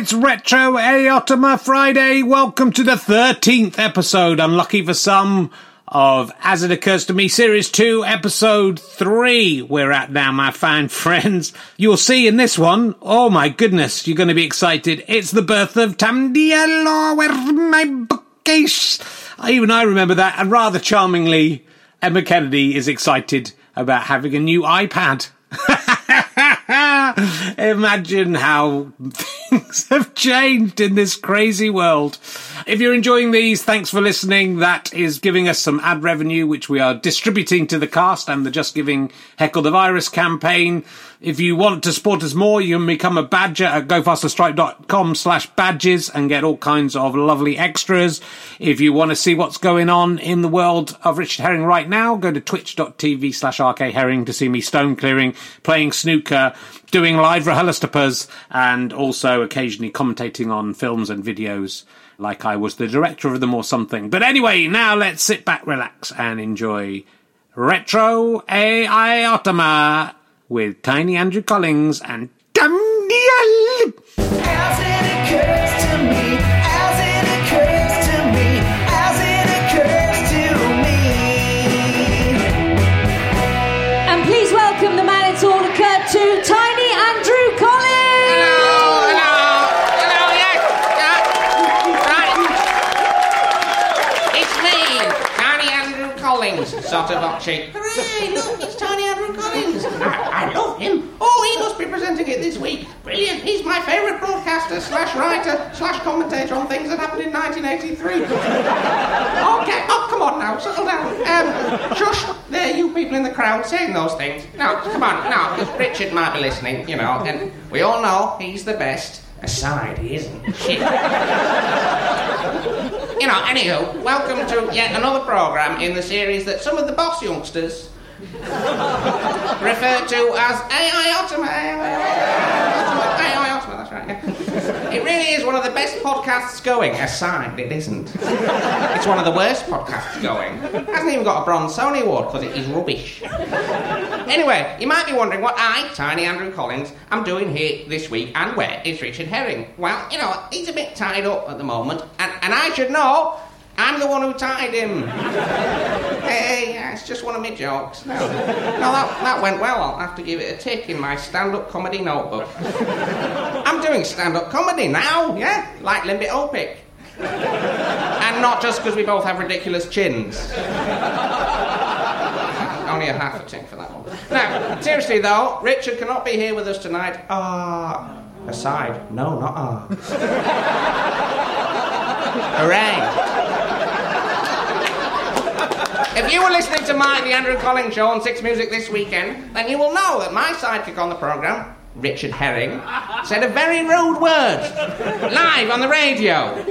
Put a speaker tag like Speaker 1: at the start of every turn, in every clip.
Speaker 1: it's Retro Aotama Friday. Welcome to the 13th episode, unlucky for some, of As It Occurs to Me Series 2, Episode 3. We're at now, my fine friends. You'll see in this one, oh my goodness, you're going to be excited. It's the birth of Tam Dalyell, where's my bookcase? Even I remember that, and rather charmingly, Emma Kennedy is excited about having a new iPad. Imagine how things have changed in this crazy world. If you're enjoying these, thanks for listening. That is giving us some ad revenue, which we are distributing to the cast and the Just Giving Heckle the Virus campaign. If you want to support us more, you can become a badger at gofasterstripe.com slash badges and get all kinds of lovely extras. If you want to see what's going on in the world of Richard Herring right now, go to twitch.tv slash rkherring to see me stone clearing, playing snooker, doing live RHLSTPs, and also occasionally commentating on films and videos like I was the director of them or something. But anyway, now let's sit back, relax, and enjoy Retro AI Otama with Tiny Andrew Collins and Daniel.
Speaker 2: As it occurs to me, as it occurs to me, as it occurs to me.
Speaker 3: And please welcome the man it's all occurred to, Tiny Andrew Collins!
Speaker 4: Hello, hello, hello, yes, right. It's me, Tiny Andrew Collins, sort of Oxy. Hooray, look, it's Tiny Andrew Collins. I, I love him. Oh, he must be presenting it this week. Brilliant, he's my favourite broadcaster slash writer slash commentator on things that happened in 1983. okay, oh, come on now, settle down. Um, shush, there, you people in the crowd saying those things. Now, come on, now, 'cause Richard might be listening, you know, and we all know he's the best. Aside, he isn't. Shit. You know, anywho, welcome to yet another programme in the series that some of the boss youngsters refer to as AI Ottoman. AI Ottoman, that's right, yeah. It really is one of the best podcasts going, aside it isn't. It's one of the worst podcasts going. Hasn't even got a Bronze Sony Award because it is rubbish. Anyway, you might be wondering what I, Tiny Andrew Collins, am doing here this week and where is Richard Herring? Well, you know, he's a bit tied up at the moment, and, and I should know I'm the one who tied him. hey, it's just one of my jokes. No, no that, that went well. I'll have to give it a tick in my stand up comedy notebook. I'm doing stand up comedy now, yeah? Like Lembit Öpik. And not just because we both have ridiculous chins. Only a half a tick for that one. Now, seriously though, Richard cannot be here with us tonight. Ah. aside. No, not ah. Hooray. If you were listening to my The Andrew Collins Show on Six Music this weekend, then you will know that my sidekick on the programme, Richard Herring, said a very rude word live on the radio.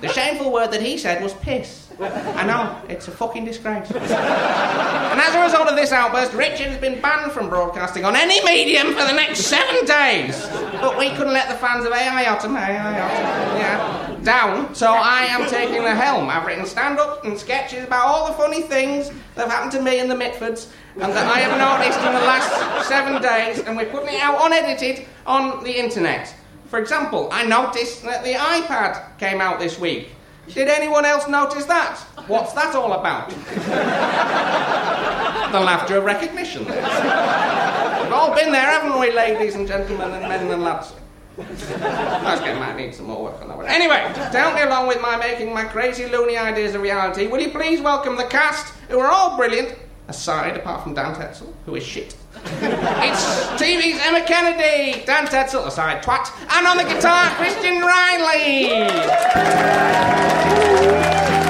Speaker 4: The shameful word that he said was piss. I know, it's a fucking disgrace. And as a result of this outburst, Richard has been banned from broadcasting on any medium for the next seven days. But we couldn't let the fans of AI Ottoman, AI Ottoman, yeah, down, so I am taking the helm. I've written stand-ups and sketches about all the funny things that have happened to me in the Mitfords and that I have noticed in the last seven days, and we're putting it out unedited on the internet. For example, I noticed that the iPad came out this week. Did anyone else notice that? What's that all about? the laughter of recognition. We've all been there, haven't we, ladies and gentlemen, and men and lads? I was getting might need some more work on that one. Anyway, to help me along with my making my crazy loony ideas a reality, will you please welcome the cast, who are all brilliant, aside, apart from Dan Tetsell, who is shit. it's TV's Emma Kennedy, Dan Tetsell, aside twat, and on the guitar, Christian Reilly.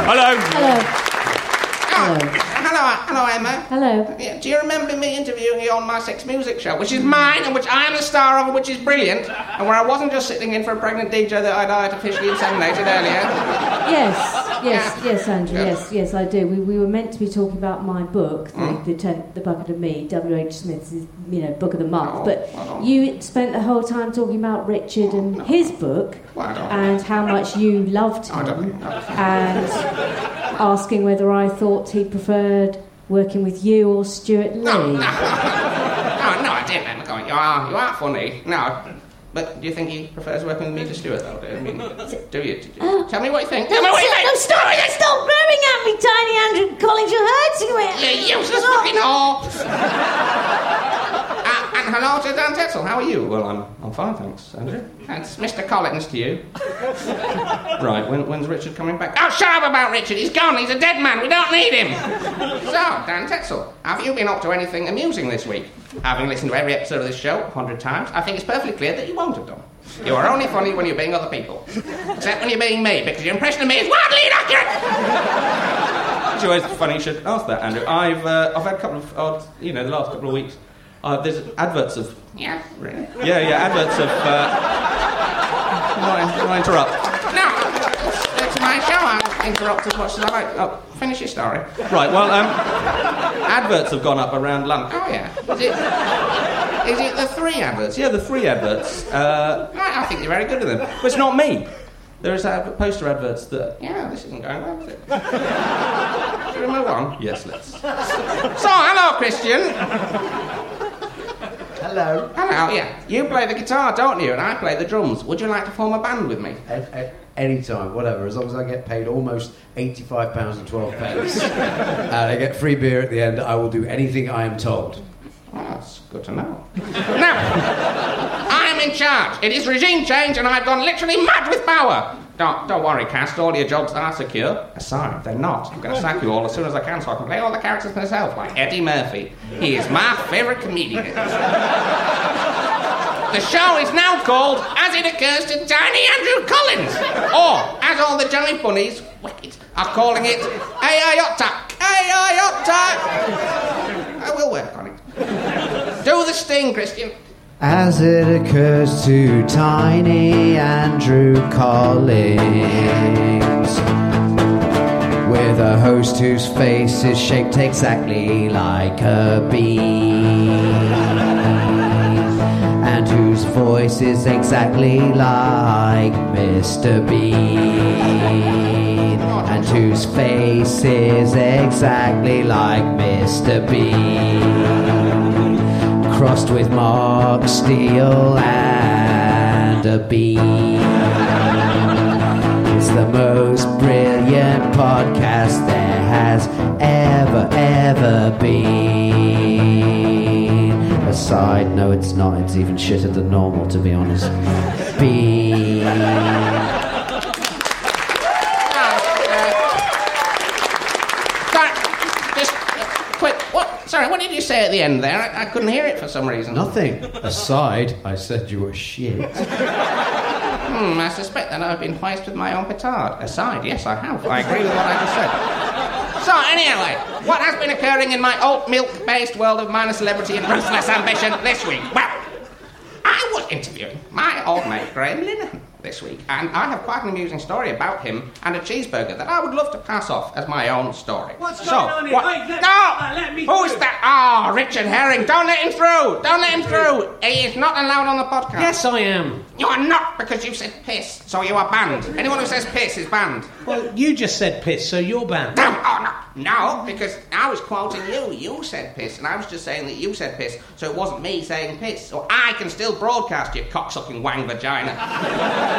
Speaker 1: Hello.
Speaker 3: Hello.
Speaker 4: Oh, hello, hello, Emma.
Speaker 3: Hello.
Speaker 4: Yeah, do you remember me interviewing you on my Sex Music show, which is mine and which I am the star of, and which is brilliant, and where I wasn't just sitting in for a pregnant DJ that I'd artificially inseminated earlier?
Speaker 3: Yes, yes, yes, Andrew,
Speaker 4: Good.
Speaker 3: yes, yes, I do. We, we were meant to be talking about my book, the,
Speaker 4: Mm.
Speaker 3: the, ten, the Bucket of Me, W.H. Smith's, you know, book of the month.
Speaker 4: Oh,
Speaker 3: but you spent the whole time talking about Richard and his book
Speaker 4: Well,
Speaker 3: and how much you loved him and asking whether I thought he preferred working with you or Stewart Lee.
Speaker 4: No, no, no, I didn't. Emma going, you are, you are funny. No,
Speaker 5: But do you think he prefers working with me to Stewart, though? I mean, do you? Do you-
Speaker 6: Oh.
Speaker 5: Tell me what you think.
Speaker 6: No,
Speaker 5: Tell me what you think.
Speaker 6: no, stop,
Speaker 5: Tell me what you think.
Speaker 6: stop glaring at me, Tiny Andrew Collins. You're hurting me.
Speaker 5: You useless fucking whore! And hello to Dan Tetsell. How are you? Well, I'm, I'm fine, thanks, Andrew. That's Mr. Collins to you. right, when, when's Richard coming back? Oh, shut up about Richard. He's gone. He's a dead man. We don't need him. so, Dan Tetsell, have you been up to anything amusing this week? Having listened to every episode of this show a hundred times, I think it's perfectly clear that you won't have done. You are only funny when you're being other people. Except when you're being me, because your impression of me is wildly inaccurate! It's always funny you should ask that, Andrew. I've uh, I've had a couple of odd, you know, the last couple of weeks. Uh, there's adverts of
Speaker 4: Yeah, really?
Speaker 5: yeah, yeah, adverts of. Uh, not, not interrupt.
Speaker 4: No, it's, my show. I'll interrupt as much as I like. Oh, finish your story.
Speaker 5: Right. Well, um, adverts have gone up around London.
Speaker 4: Oh, yeah. Is it, is it the three adverts?
Speaker 5: Yeah, the three adverts. Uh,
Speaker 4: I, think you're very good at them.
Speaker 5: but it's not me. There's uh, poster adverts that.
Speaker 4: Yeah, this isn't going well, is it? Should we move on?
Speaker 5: Yes, let's.
Speaker 4: So, hello, Christian.
Speaker 2: Hello.
Speaker 4: Hello, yeah. You play the guitar, don't you? And I play the drums. Would you like to form a band with me?
Speaker 2: At, at any time, whatever, as long as I get paid almost eighty-five pounds and twelve pence, and I get free beer at the end, I will do anything I am told.
Speaker 4: Well, that's good to know. now, I am in charge. It is regime change, and I've gone literally mad with power. Don't, don't worry, Cast. All your jobs are secure. Aside, they're not. I'm going to sack you all as soon as I can so I can play all the characters myself, like Eddie Murphy. He is my favourite comedian. The show is now called As It Occurs to Tiny Andrew Collins. Or, as all the Johnny Bunnies, wicked, are calling it AI Octa. AI Octa! I will work on it. Do the sting, Christian.
Speaker 2: As it occurs to tiny Andrew Collins, with a host whose face is shaped exactly like a bee, and whose voice is exactly like Mr. Bean, and whose face is exactly like Mr. Bean crossed with Mark Steel and a beam. It's the most brilliant podcast there has ever, ever been. Aside, no, it's not. It's even shitter than normal, to be honest. Bean.
Speaker 4: Sorry, just uh, quick. What? Sorry, what did you say at the end there? I, I couldn't hear it for some reason.
Speaker 2: Nothing. Aside, I said you were shit.
Speaker 4: Hmm, I suspect that I've been hoisted with my own petard. Aside, yes, I have. I agree with what I just said. So, anyway, what has been occurring in my oat milk based world of minor celebrity and ruthless ambition this week? Well, I was interviewing my old mate Graham Linehan this week, and I have quite an amusing story about him and a cheeseburger that I would love to pass off as my own story.
Speaker 1: What's
Speaker 4: so,
Speaker 1: going on here?
Speaker 4: what-
Speaker 1: Wait, let-
Speaker 4: no!
Speaker 1: uh, let me
Speaker 4: Who's
Speaker 1: through.
Speaker 4: that? Ah, Richard Herring. Don't let him through. Don't let him through. He is not allowed on the podcast.
Speaker 1: Yes, I am.
Speaker 4: You are not because you said piss, so you are banned. Anyone who says piss is banned.
Speaker 1: Well, you just said piss, so you're banned.
Speaker 4: Damn! Oh no, no, because I was quoting you. You said piss, and I was just saying that you said piss, so it wasn't me saying piss. So I can still broadcast you cocksucking wang vagina.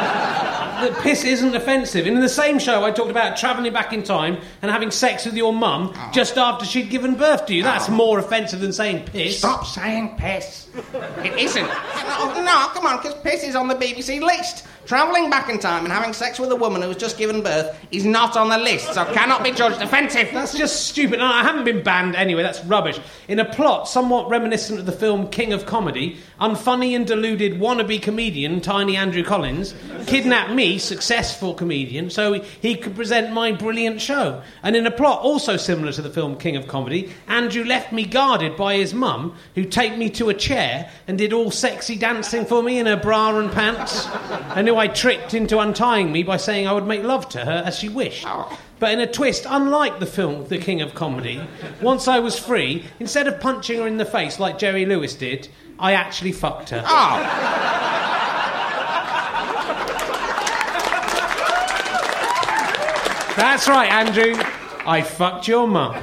Speaker 1: The piss isn't offensive. And in the same show, I talked about travelling back in time and having sex with your mum oh. just after she'd given birth to you. That's oh. more offensive than saying piss.
Speaker 4: Stop saying piss. It isn't. No, no come on, because piss is on the BBC list. Travelling back in time and having sex with a woman who has just given birth is not on the list, so cannot be judged offensive.
Speaker 1: That's just stupid. No, I haven't been banned anyway. That's rubbish. In a plot somewhat reminiscent of the film King of Comedy, unfunny and deluded wannabe comedian Tiny Andrew Collins kidnapped me, successful comedian, so he, could present my brilliant show. And in a plot also similar to the film King of Comedy, Andrew left me guarded by his mum, who taped me to a chair and did all sexy dancing for me in her bra and pants, and who I tricked into untying me by saying I would make love to her as she wished. But in a twist, unlike the film The King of Comedy, once I was free, instead of punching her in the face like Jerry Lewis did, I actually fucked her.
Speaker 4: Oh,
Speaker 1: That's right, Andrew. I fucked your mum.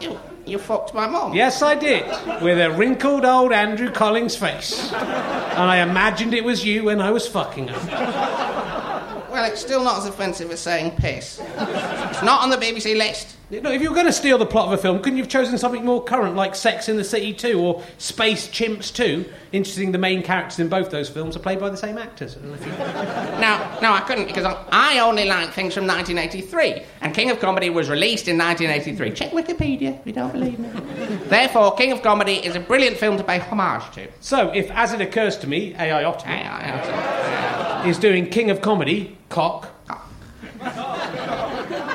Speaker 4: you, You fucked my mum.
Speaker 1: Yes, I did, with a wrinkled old Andrew Collins face. And I imagined it was you when I was fucking her.
Speaker 4: Well, it's still not as offensive as saying piss. It's not on the BBC list.
Speaker 1: You know, if you were going to steal the plot of a film, couldn't you have chosen something more current, like Sex in the City 2 or Space Chimps 2? Interesting, the main characters in both those films are played by the same actors. I don't know if you-
Speaker 4: No, no, I couldn't because I- I only like things from 1983, and King of Comedy was released in 1983. Check Wikipedia if you don't believe me. Therefore, King of Comedy is a brilliant film to pay homage to.
Speaker 1: So, if as it occurs to me, AI Optima
Speaker 4: Aye, aye, aye.
Speaker 1: is doing King of Comedy, cock.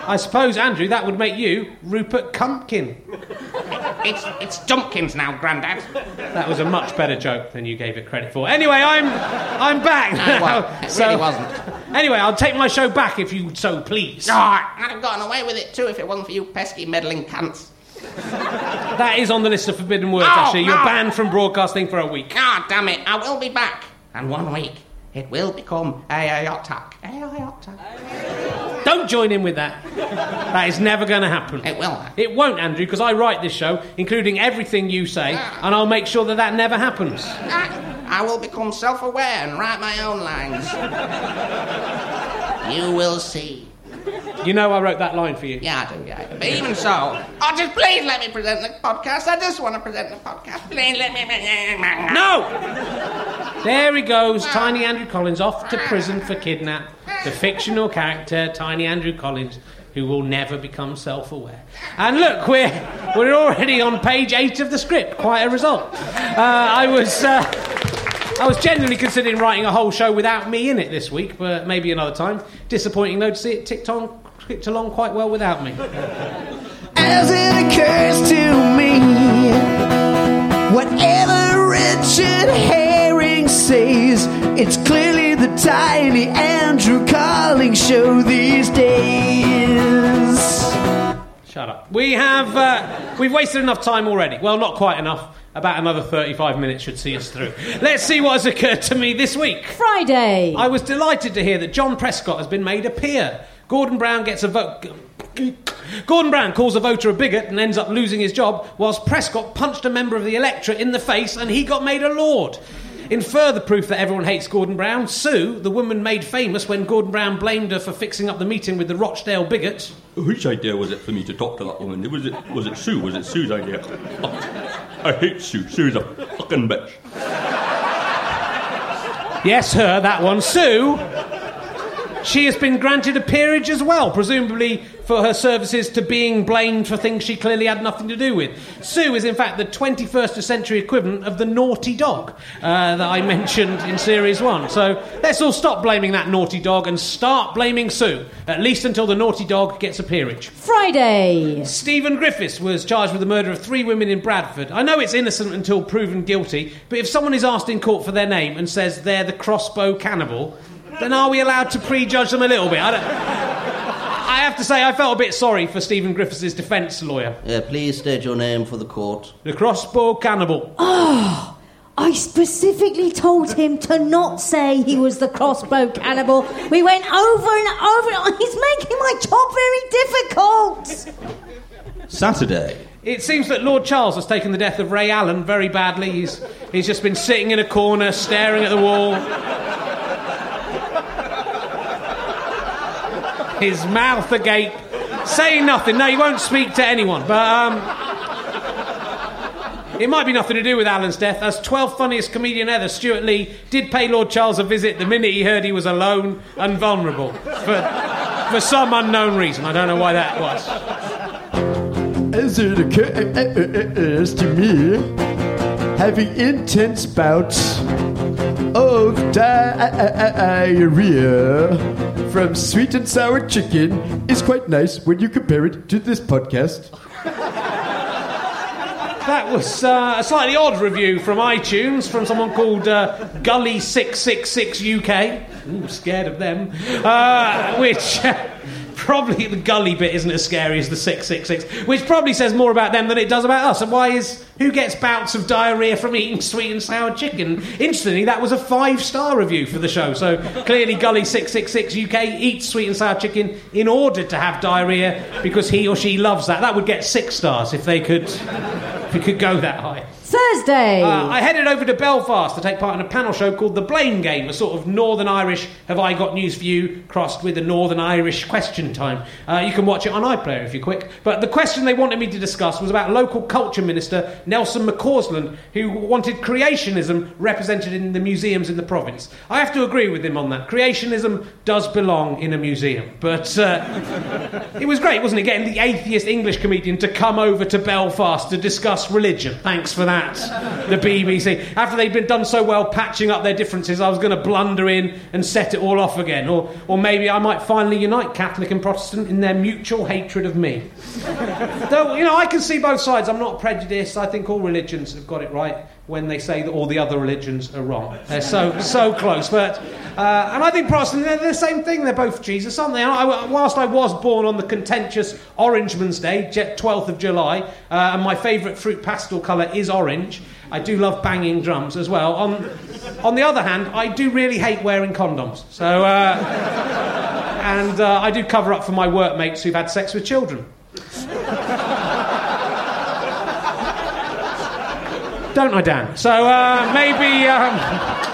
Speaker 1: I suppose, Andrew, that would make you Rupert Cumpkin.
Speaker 4: It's it's Dumpkins now, Grandad.
Speaker 1: That was a much better joke than you gave it credit for. Anyway, I'm I'm back
Speaker 4: No,
Speaker 1: now.
Speaker 4: well, it really wasn't.
Speaker 1: Anyway, I'll take my show back if you so please.
Speaker 4: Oh, I'd have gotten away with it too if it wasn't for you pesky meddling cunts.
Speaker 1: That is on the list of forbidden words.
Speaker 4: Oh,
Speaker 1: actually, you're
Speaker 4: no.
Speaker 1: banned from broadcasting for a week.
Speaker 4: Ah, damn it, I will be back. And one week, it will become AAOTAC. AAOTAC.
Speaker 1: Don't join in with that. That is never going to happen.
Speaker 4: It will.
Speaker 1: It won't, Andrew, because I write this show, including everything you say, and I'll make sure that that never happens.
Speaker 4: Ah, I will become self aware and write my own lines. you will see.
Speaker 1: You know I wrote that line for you.
Speaker 4: Yeah, I do, yeah. But even so, oh, just please let me present the podcast. I just want to present the podcast. Please let me.
Speaker 1: No! There he goes, Tiny Andrew Collins, off to prison for kidnap. The fictional character, Tiny Andrew Collins, who will never become self aware. And look, we're, we're already on page eight of the script. Quite a result. Uh, I was. Uh, I was genuinely considering writing a whole show without me in it this week, but maybe another time. Disappointing though to see it ticked on, ticked along quite well without me.
Speaker 2: As it occurs to me, whatever Richard Herring says, it's clearly the tiny Andrew Collins show these days.
Speaker 1: Shut up. We have uh, we've wasted enough time already. Well, not quite enough. About another 35 minutes should see us through. Let's see what has occurred to me this week.
Speaker 3: Friday.
Speaker 1: I was delighted to hear that John Prescott has been made a peer. Gordon Brown gets a vote. Gordon Brown calls a voter a bigot and ends up losing his job, whilst Prescott punched a member of the electorate in the face and he got made a lord. In further proof that everyone hates Gordon Brown, Sue, the woman made famous when Gordon Brown blamed her for fixing up the meeting with the Rochdale bigots.
Speaker 5: Whose idea was it for me to talk to that woman? Was it was it Sue? Was it Sue's idea? I hate Sue. Sue's a fucking bitch.
Speaker 1: Yes, her, that one. Sue. She has been granted a peerage as well, presumably for her services to being blamed for things she clearly had nothing to do with. Sue is, in fact, the 21st century equivalent of the naughty dog uh, that I mentioned in Series 1. So let's all stop blaming that naughty dog and start blaming Sue, at least until the naughty dog gets a peerage.
Speaker 3: Friday.
Speaker 1: Stephen Griffiths was charged with the murder of three women in Bradford. I know it's innocent until proven guilty, but if someone is asked in court for their name and says they're the crossbow cannibal, then are we allowed to prejudge them a little bit? I, don't, I have to say, I felt a bit sorry for Stephen Griffiths' defence lawyer.
Speaker 7: Uh, please state your name for the court.
Speaker 1: The crossbow cannibal.
Speaker 3: I specifically told him to not say he was the crossbow cannibal. We went over and over. He's making my job very difficult.
Speaker 5: Saturday.
Speaker 1: It seems that Lord Charles has taken the death of Ray Alan very badly. He's, he's just been sitting in a corner, staring at the wall. His mouth agape, saying nothing. No, he won't speak to anyone. But um, it might be nothing to do with Alan's death, as 12th funniest comedian ever, Stewart Lee, did pay Lord Charles a visit the minute he heard he was alone and vulnerable. For, for some unknown reason. I don't know why that was.
Speaker 8: As it occurs to me, having intense bouts of diarrhea from sweet and sour chicken is quite nice when you compare it to this podcast.
Speaker 1: That was uh, a slightly odd review from iTunes from someone called uh, Gully666UK. Ooh, scared of them. Uh, which probably the gully bit isn't as scary as the 666, which probably says more about them than it does about us. And why is who gets bouts of diarrhea from eating sweet and sour chicken? Interestingly, that was a five star review for the show. So clearly, Gully 666 UK eats sweet and sour chicken in order to have diarrhea because he or she loves that. That would get six stars if they could, if we could go that high.
Speaker 3: Thursday.
Speaker 1: Uh, I headed over to Belfast to take part in a panel show called The Blame Game, a sort of Northern Irish Have I Got News for You crossed with a Northern Irish question time. Uh, you can watch it on iPlayer if you're quick. But the question they wanted me to discuss was about local culture minister Nelson McCausland, who wanted creationism represented in the museums in the province. I have to agree with him on that. Creationism does belong in a museum. But uh, it was great, wasn't it, getting the atheist English comedian to come over to Belfast to discuss religion. Thanks for that, the BBC. After they'd been done so well patching up their differences, I was going to blunder in and set it all off again. Or, or maybe I might finally unite Catholic and Protestant in their mutual hatred of me. Though, you know, I can see both sides. I'm not prejudiced. I think all religions have got it right when they say that all the other religions are wrong. They're so, so close. But, uh, and I think Protestant, they're the same thing. They're both Jesus, aren't they? I, whilst I was born on the contentious Orangeman's Day, 12th of July, uh, and my favourite fruit pastille colour is orange, I do love banging drums as well. On, on the other hand, I do really hate wearing condoms. So, uh, and uh, I do cover up for my workmates who've had sex with children. Don't I, Dan? So uh, maybe. Um,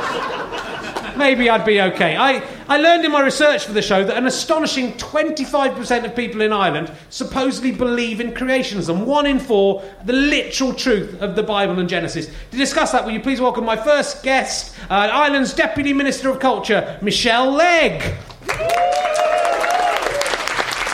Speaker 1: Maybe I'd be okay. I, I learned in my research for the show that an astonishing 25% of people in Ireland supposedly believe in creationism. One in four, the literal truth of the Bible and Genesis. To discuss that, will you please welcome my first guest, uh, Ireland's Deputy Minister of Culture, Michelle Legg.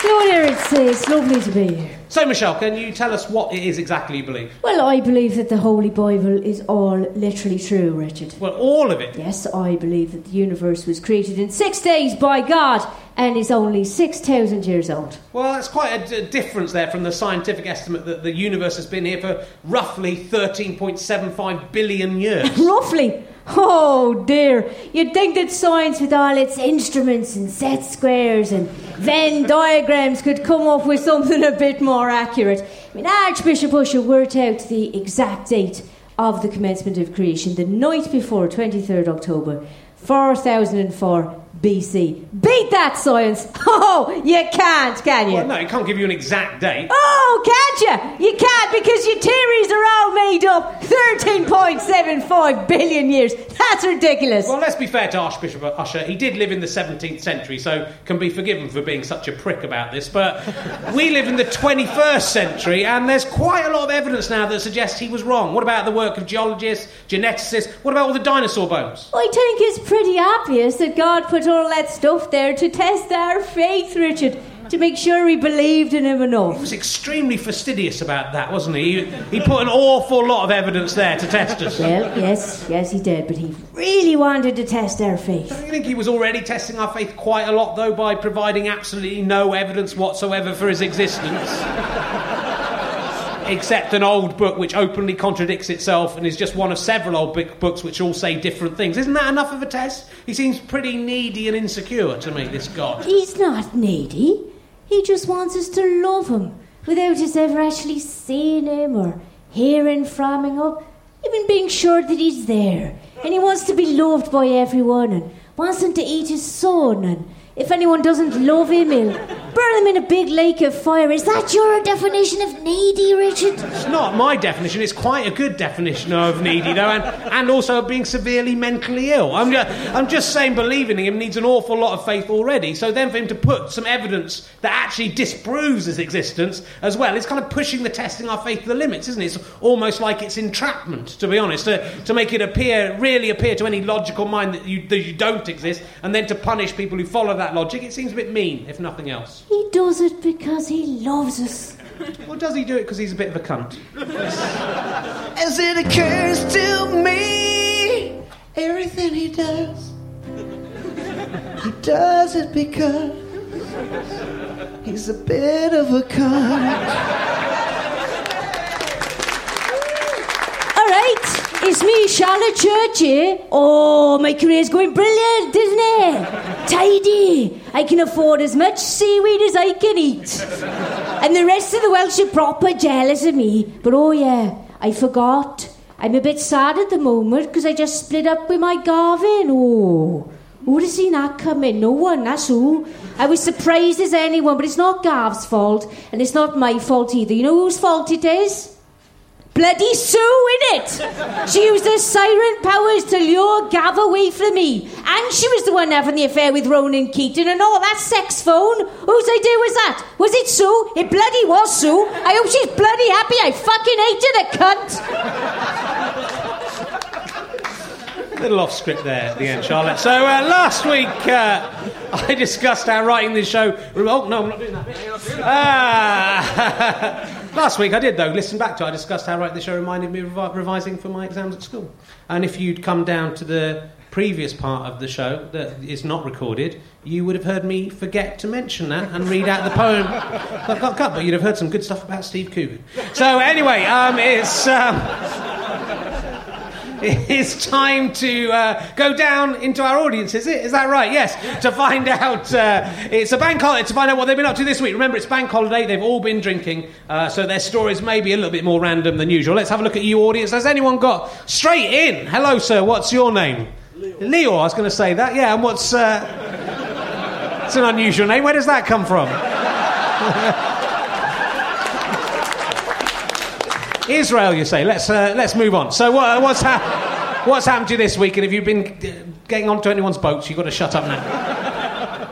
Speaker 3: Dear, it's, it's lovely to be here.
Speaker 1: So, Michelle, can you tell us what it is exactly you believe?
Speaker 3: Well, I believe that the Holy Bible is all literally true, Richard.
Speaker 1: Well, all of it.
Speaker 3: Yes, I believe that the universe was created in six days by God and is only 6,000 years old.
Speaker 1: Well, that's quite a d- difference there from the scientific estimate that the universe has been here for roughly 13.75 billion years.
Speaker 3: Roughly. Oh dear. You'd think that science, with all its instruments and set squares and Venn diagrams, could come up with something a bit more accurate. I mean, Archbishop Ussher worked out the exact date of the commencement of creation, the night before, 23rd October, 4004 BC. Beat that science! Oh, you can't, can you?
Speaker 1: Well, no, it can't give you an exact date.
Speaker 3: Oh, can't you? You can't because your theories are all made up. 13.75 billion years. That's ridiculous.
Speaker 1: Well, let's be fair to Archbishop Ussher. He did live in the 17th century, so can be forgiven for being such a prick about this. But we live in the 21st century, and there's quite a lot of evidence now that suggests he was wrong. What about the work of geologists, geneticists? What about all the dinosaur bones?
Speaker 3: I think it's pretty obvious that God put all that stuff there to test our faith, Richard, to make sure we believed in Him enough.
Speaker 1: He was extremely fastidious about that, wasn't he? He, he put an awful lot of evidence there to test us.
Speaker 3: Well, yes, yes, he did, but he really wanted to test our faith.
Speaker 1: Don't you think he was already testing our faith quite a lot, though, by providing absolutely no evidence whatsoever for his existence? Except an old book which openly contradicts itself and is just one of several old books which all say different things. Isn't that enough of a test? He seems pretty needy and insecure to me, this God.
Speaker 3: He's not needy. He just wants us to love Him without us ever actually seeing Him or hearing from Him or even being sure that He's there. And He wants to be loved by everyone and wants them to eat His Son. And if anyone doesn't love Him, burn them in a big lake of fire. Is that your definition of needy, Richard?
Speaker 1: It's not my definition, it's quite a good definition of needy, though, and, and also of being severely mentally ill. I'm just, I'm just saying believing in him needs an awful lot of faith already, so then for him to put some evidence that actually disproves his existence as well, it's kind of pushing the testing our faith to the limits, isn't it? It's almost like it's entrapment, to be honest, to, to make it appear, really appear to any logical mind that you, that you don't exist, and then to punish people who follow that logic. It seems a bit mean, if nothing else.
Speaker 3: He does it because He loves us.
Speaker 1: Or does he do it because he's a bit of a cunt?
Speaker 2: As it occurs to me, everything he does, he does it because he's a bit of a cunt.
Speaker 3: All right, It's me, Charlotte Church. Oh, my career's going brilliant, isn't it? Tidy. I can afford as much seaweed as I can eat. And the rest of the Welsh are proper jealous of me. But oh, yeah, I forgot. I'm a bit sad at the moment because I just split up with my Gavin. Oh. Who would have seen that coming? No one, that's who. I was surprised as anyone, but it's not Gav's fault, and it's not my fault either. You know whose fault it is? Bloody Sue, innit? She used her siren powers to lure Gav away from me. And she was the one having the affair with Ronan Keating and all that sex phone. Whose idea was that? Was it Sue? It bloody was Sue. I hope she's bloody happy. I fucking hated a cunt.
Speaker 1: little off script there at the end, Charlotte. So uh, last week uh, I discussed how writing this show. Oh no, I'm not doing that. Ah. last week I did though. Listen back to it. I discussed how Right the show reminded me of revising for my exams at school. And if you'd come down to the previous part of the show that is not recorded, you would have heard me forget to mention that and read out the poem that got cut. But you'd have heard some good stuff about Steve Coogan. So anyway, um, it's. Um, it's time to uh, go down into our audience, is it? Is that right? Yes. To find out, uh, it's a bank holiday, to find out what they've been up to this week. Remember, it's bank holiday, they've all been drinking, uh, so their stories may be a little bit more random than usual. Let's have a look at you, audience. Has anyone got straight in? Hello, sir, what's your name? Leo. Leo, I was going to say that, yeah, and what's. Uh, it's an unusual name. Where does that come from? Israel, you say. Let's uh, let's move on. So what, what's ha- what's happened to you this week? And if you've been uh, getting onto anyone's boats, you've got to shut up now.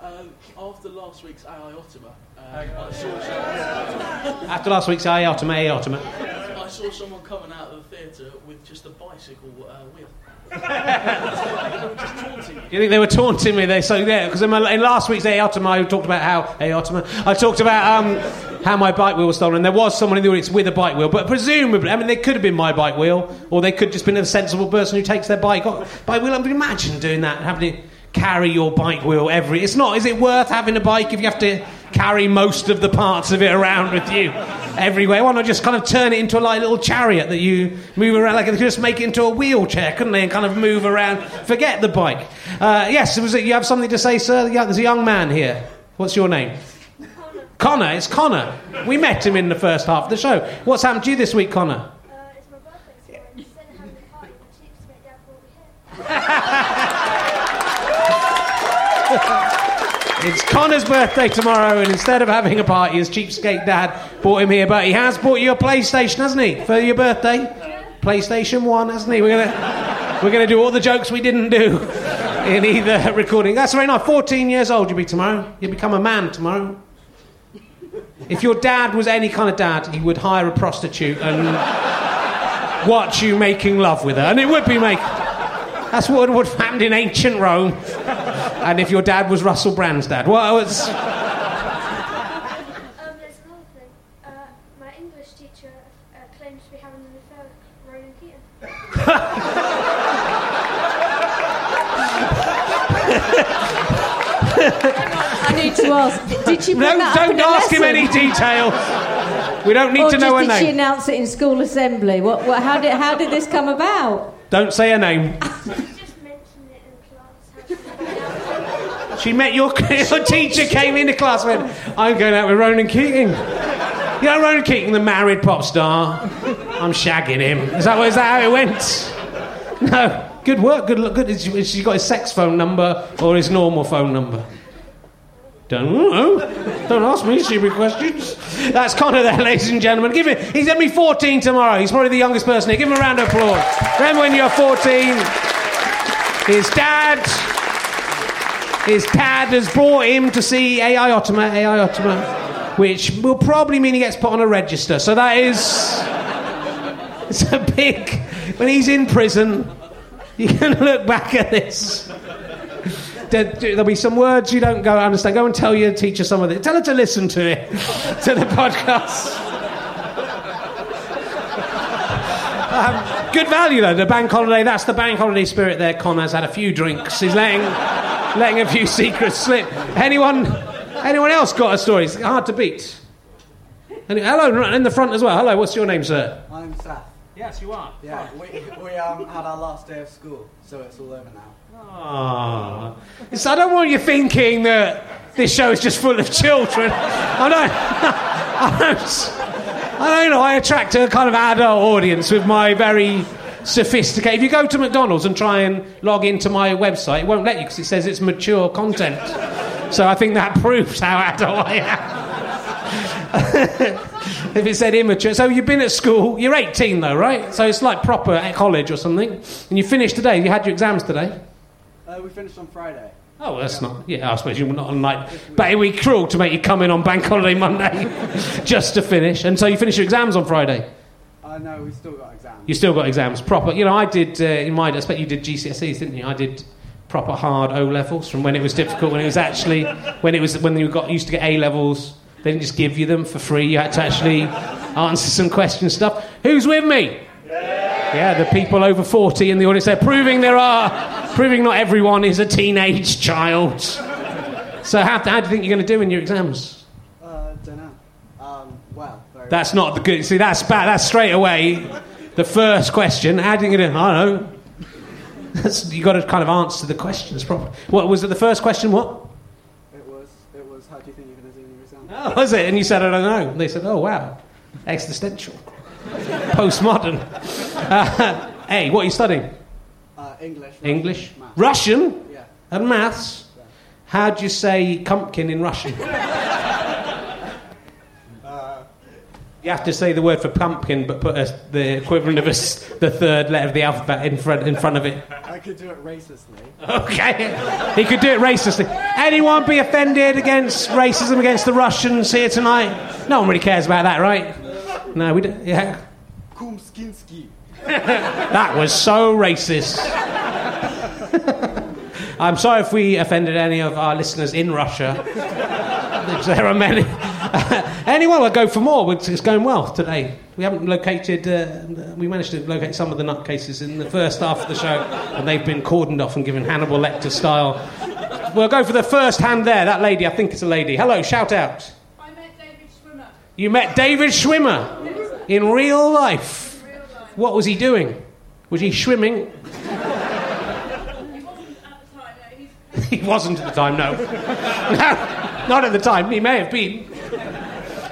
Speaker 9: Um, after last week's AI Ottoman, uh, I, saw,
Speaker 1: After last week's I Ottoman, A Ottoman.
Speaker 9: I saw someone coming out of the theatre with just a bicycle uh, wheel. just taunting.
Speaker 1: You think they were taunting me? They so yeah, because in, in last week's A Ottoman, I talked about how A Ottoman. I talked about um, how my bike wheel was stolen. and There was someone in the audience with a bike wheel, but presumably, I mean, they could have been my bike wheel, or they could just been a sensible person who takes their bike bike wheel. I mean, imagine doing that, having to carry your bike wheel every. It's not. Is it worth having a bike if you have to carry most of the parts of it around with you everywhere? Why not just kind of turn it into a like, little chariot that you move around? Like they could just make it into a wheelchair, couldn't they? And kind of move around. Forget the bike. Uh, yes, was it, you have something to say, sir? Yeah, there's a young man here. What's your name? Connor. It's Connor. We met him in the first half of the show. What's happened to you this week, Connor?
Speaker 10: Uh, it's my birthday tomorrow. Instead of having a party, the cheeks dad brought me here.
Speaker 1: It's Connor's birthday tomorrow, and instead of having a party, his cheapskate dad bought him here. But he has bought you a PlayStation, hasn't he, for your birthday? PlayStation One, hasn't he? We're gonna we're gonna do all the jokes we didn't do in either recording. That's very nice. Fourteen years old you'll be tomorrow. You'll become a man tomorrow. If your dad was any kind of dad, he would hire a prostitute and watch you making love with her, and it would be make. That's what would have happened in ancient Rome. And if your dad was Russell Brand's dad, what was?
Speaker 10: Um, there's another thing. Uh, my English teacher uh, claims to be having an affair with Ronan Keating.
Speaker 3: I need to ask, did she bring
Speaker 1: No,
Speaker 3: that
Speaker 1: don't
Speaker 3: in the
Speaker 1: ask him any details. We don't need
Speaker 3: or
Speaker 1: to know her
Speaker 3: did she announce it in school assembly? What, what, how, did, how did this come about?
Speaker 1: Don't say her name.
Speaker 10: She just mentioned it in class. She found out.
Speaker 1: She met your, your teacher, came into class, and went, I'm going out with Ronan Keating. You know Ronan Keating, the married pop star? I'm shagging him. Is that, is that how it went? No. Good work, good look. Good. Has has she got his sex phone number or his normal phone number? Don't know. Don't ask me stupid questions. That's Connor there, ladies and gentlemen. Give it. He's going to be 14 tomorrow. He's probably the youngest person here. Give him a round of applause. Remember when you're 14? His dad, his dad has brought him to see AI Ottoman, AI Ottoman, which will probably mean he gets put on a register. So that is, it's a big. When he's in prison, you can look back at this. There- There'll be some words you don't go understand. Go and tell your teacher some of it. Tell her to listen to it, to the podcast. Um, good value though. The bank holiday. That's the bank holiday spirit. There, Connor's had a few drinks. He's letting letting a few secrets slip. Anyone anyone else got a story? It's hard to beat. Any- hello, in the front as well. Hello, what's your name, sir?
Speaker 11: I'm Saf.
Speaker 1: Yes, you are.
Speaker 11: Yeah, we, we um, had our last day of school, so it's all over now.
Speaker 1: Ah. So I don't want you thinking that this show is just full of children. I don't. I don't. I don't know. I attract a kind of adult audience with my very sophisticated. If you go to McDonald's and try and log into my website, it won't let you because it says it's mature content. So I think that proves how adult I am. if it said immature. So you've been at school, you're 18 though, right? So it's like proper at college or something. And you finished today, you had your exams today.
Speaker 11: Uh, we finished on Friday.
Speaker 1: Oh, that's not. Yeah, I suppose you were not on like. But it'd be cruel to make you come in on Bank Holiday Monday just to finish. And so you finish your exams on Friday.
Speaker 11: Uh, no, we still got exams.
Speaker 1: You still got exams proper. You know, I did uh, in my. I expect you did GCSEs, didn't you? I did proper hard O levels from when it was difficult. When it was actually when it was when you got used to get A levels. They didn't just give you them for free. You had to actually answer some question stuff. Who's with me? Yeah, the people over 40 in the audience. They're proving there are, proving not everyone is a teenage child. So, how, how do you think you're going to do in your exams?
Speaker 11: Uh, don't know. Um, well, very
Speaker 1: That's not the good. See, that's bad. That's straight away the first question. How do you going to? I don't know. That's, you got to kind of answer the questions properly. What was it? The first question? What?
Speaker 11: It was, it was, how do you think you're going to do in your exam?
Speaker 1: Oh, was it? And you said, I don't know. And they said, oh, wow. Existential. Postmodern. Uh, hey, what are you studying?
Speaker 11: English.
Speaker 1: English? Russian?
Speaker 11: Yeah.
Speaker 1: And maths? How do you say pumpkin in Russian?
Speaker 11: Uh,
Speaker 1: You have to say the word for pumpkin, but put a, the equivalent of a the third letter of the alphabet in front, in front of it.
Speaker 11: I could do it racistly.
Speaker 1: Okay. He could do it racistly. Anyone be offended against racism against the Russians here tonight? No one really cares about that, right? No, we don't. Yeah.
Speaker 11: Kumskinski.
Speaker 1: That was so racist. I'm sorry if we offended any of our listeners in Russia. there are many. Anyone will go for more. It's it's going well today. We haven't located. Uh, we managed to locate some of the nutcases in the first half of the show, and they've been cordoned off and given Hannibal Lecter style. We'll go for the first hand there. That lady, I think it's a lady. Hello, shout out.
Speaker 10: I met David Schwimmer.
Speaker 1: You met David Schwimmer in real life. What was he doing? Was he swimming? He wasn't at the time, no. He wasn't at the time. No, not at the time. He may have been.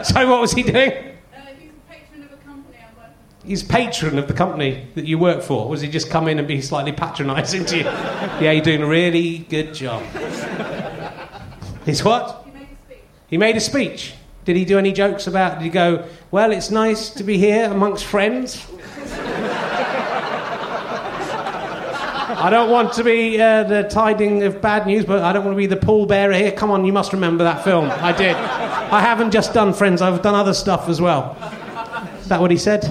Speaker 1: So, what was he doing? He's patron of a company I'm working. he's patron of the company that you work for. Was he just come in and be slightly patronising to you? yeah, you're doing a really good job. He's what? He made a speech. He made a speech. Did he do any jokes about? Did he go? Well, it's nice to be here amongst friends. I don't want to be uh, the tiding of bad news, but I don't want to be the pallbearer here. Come on, you must remember that film. I did. I haven't just done Friends, I've done other stuff as well. Is that what he said?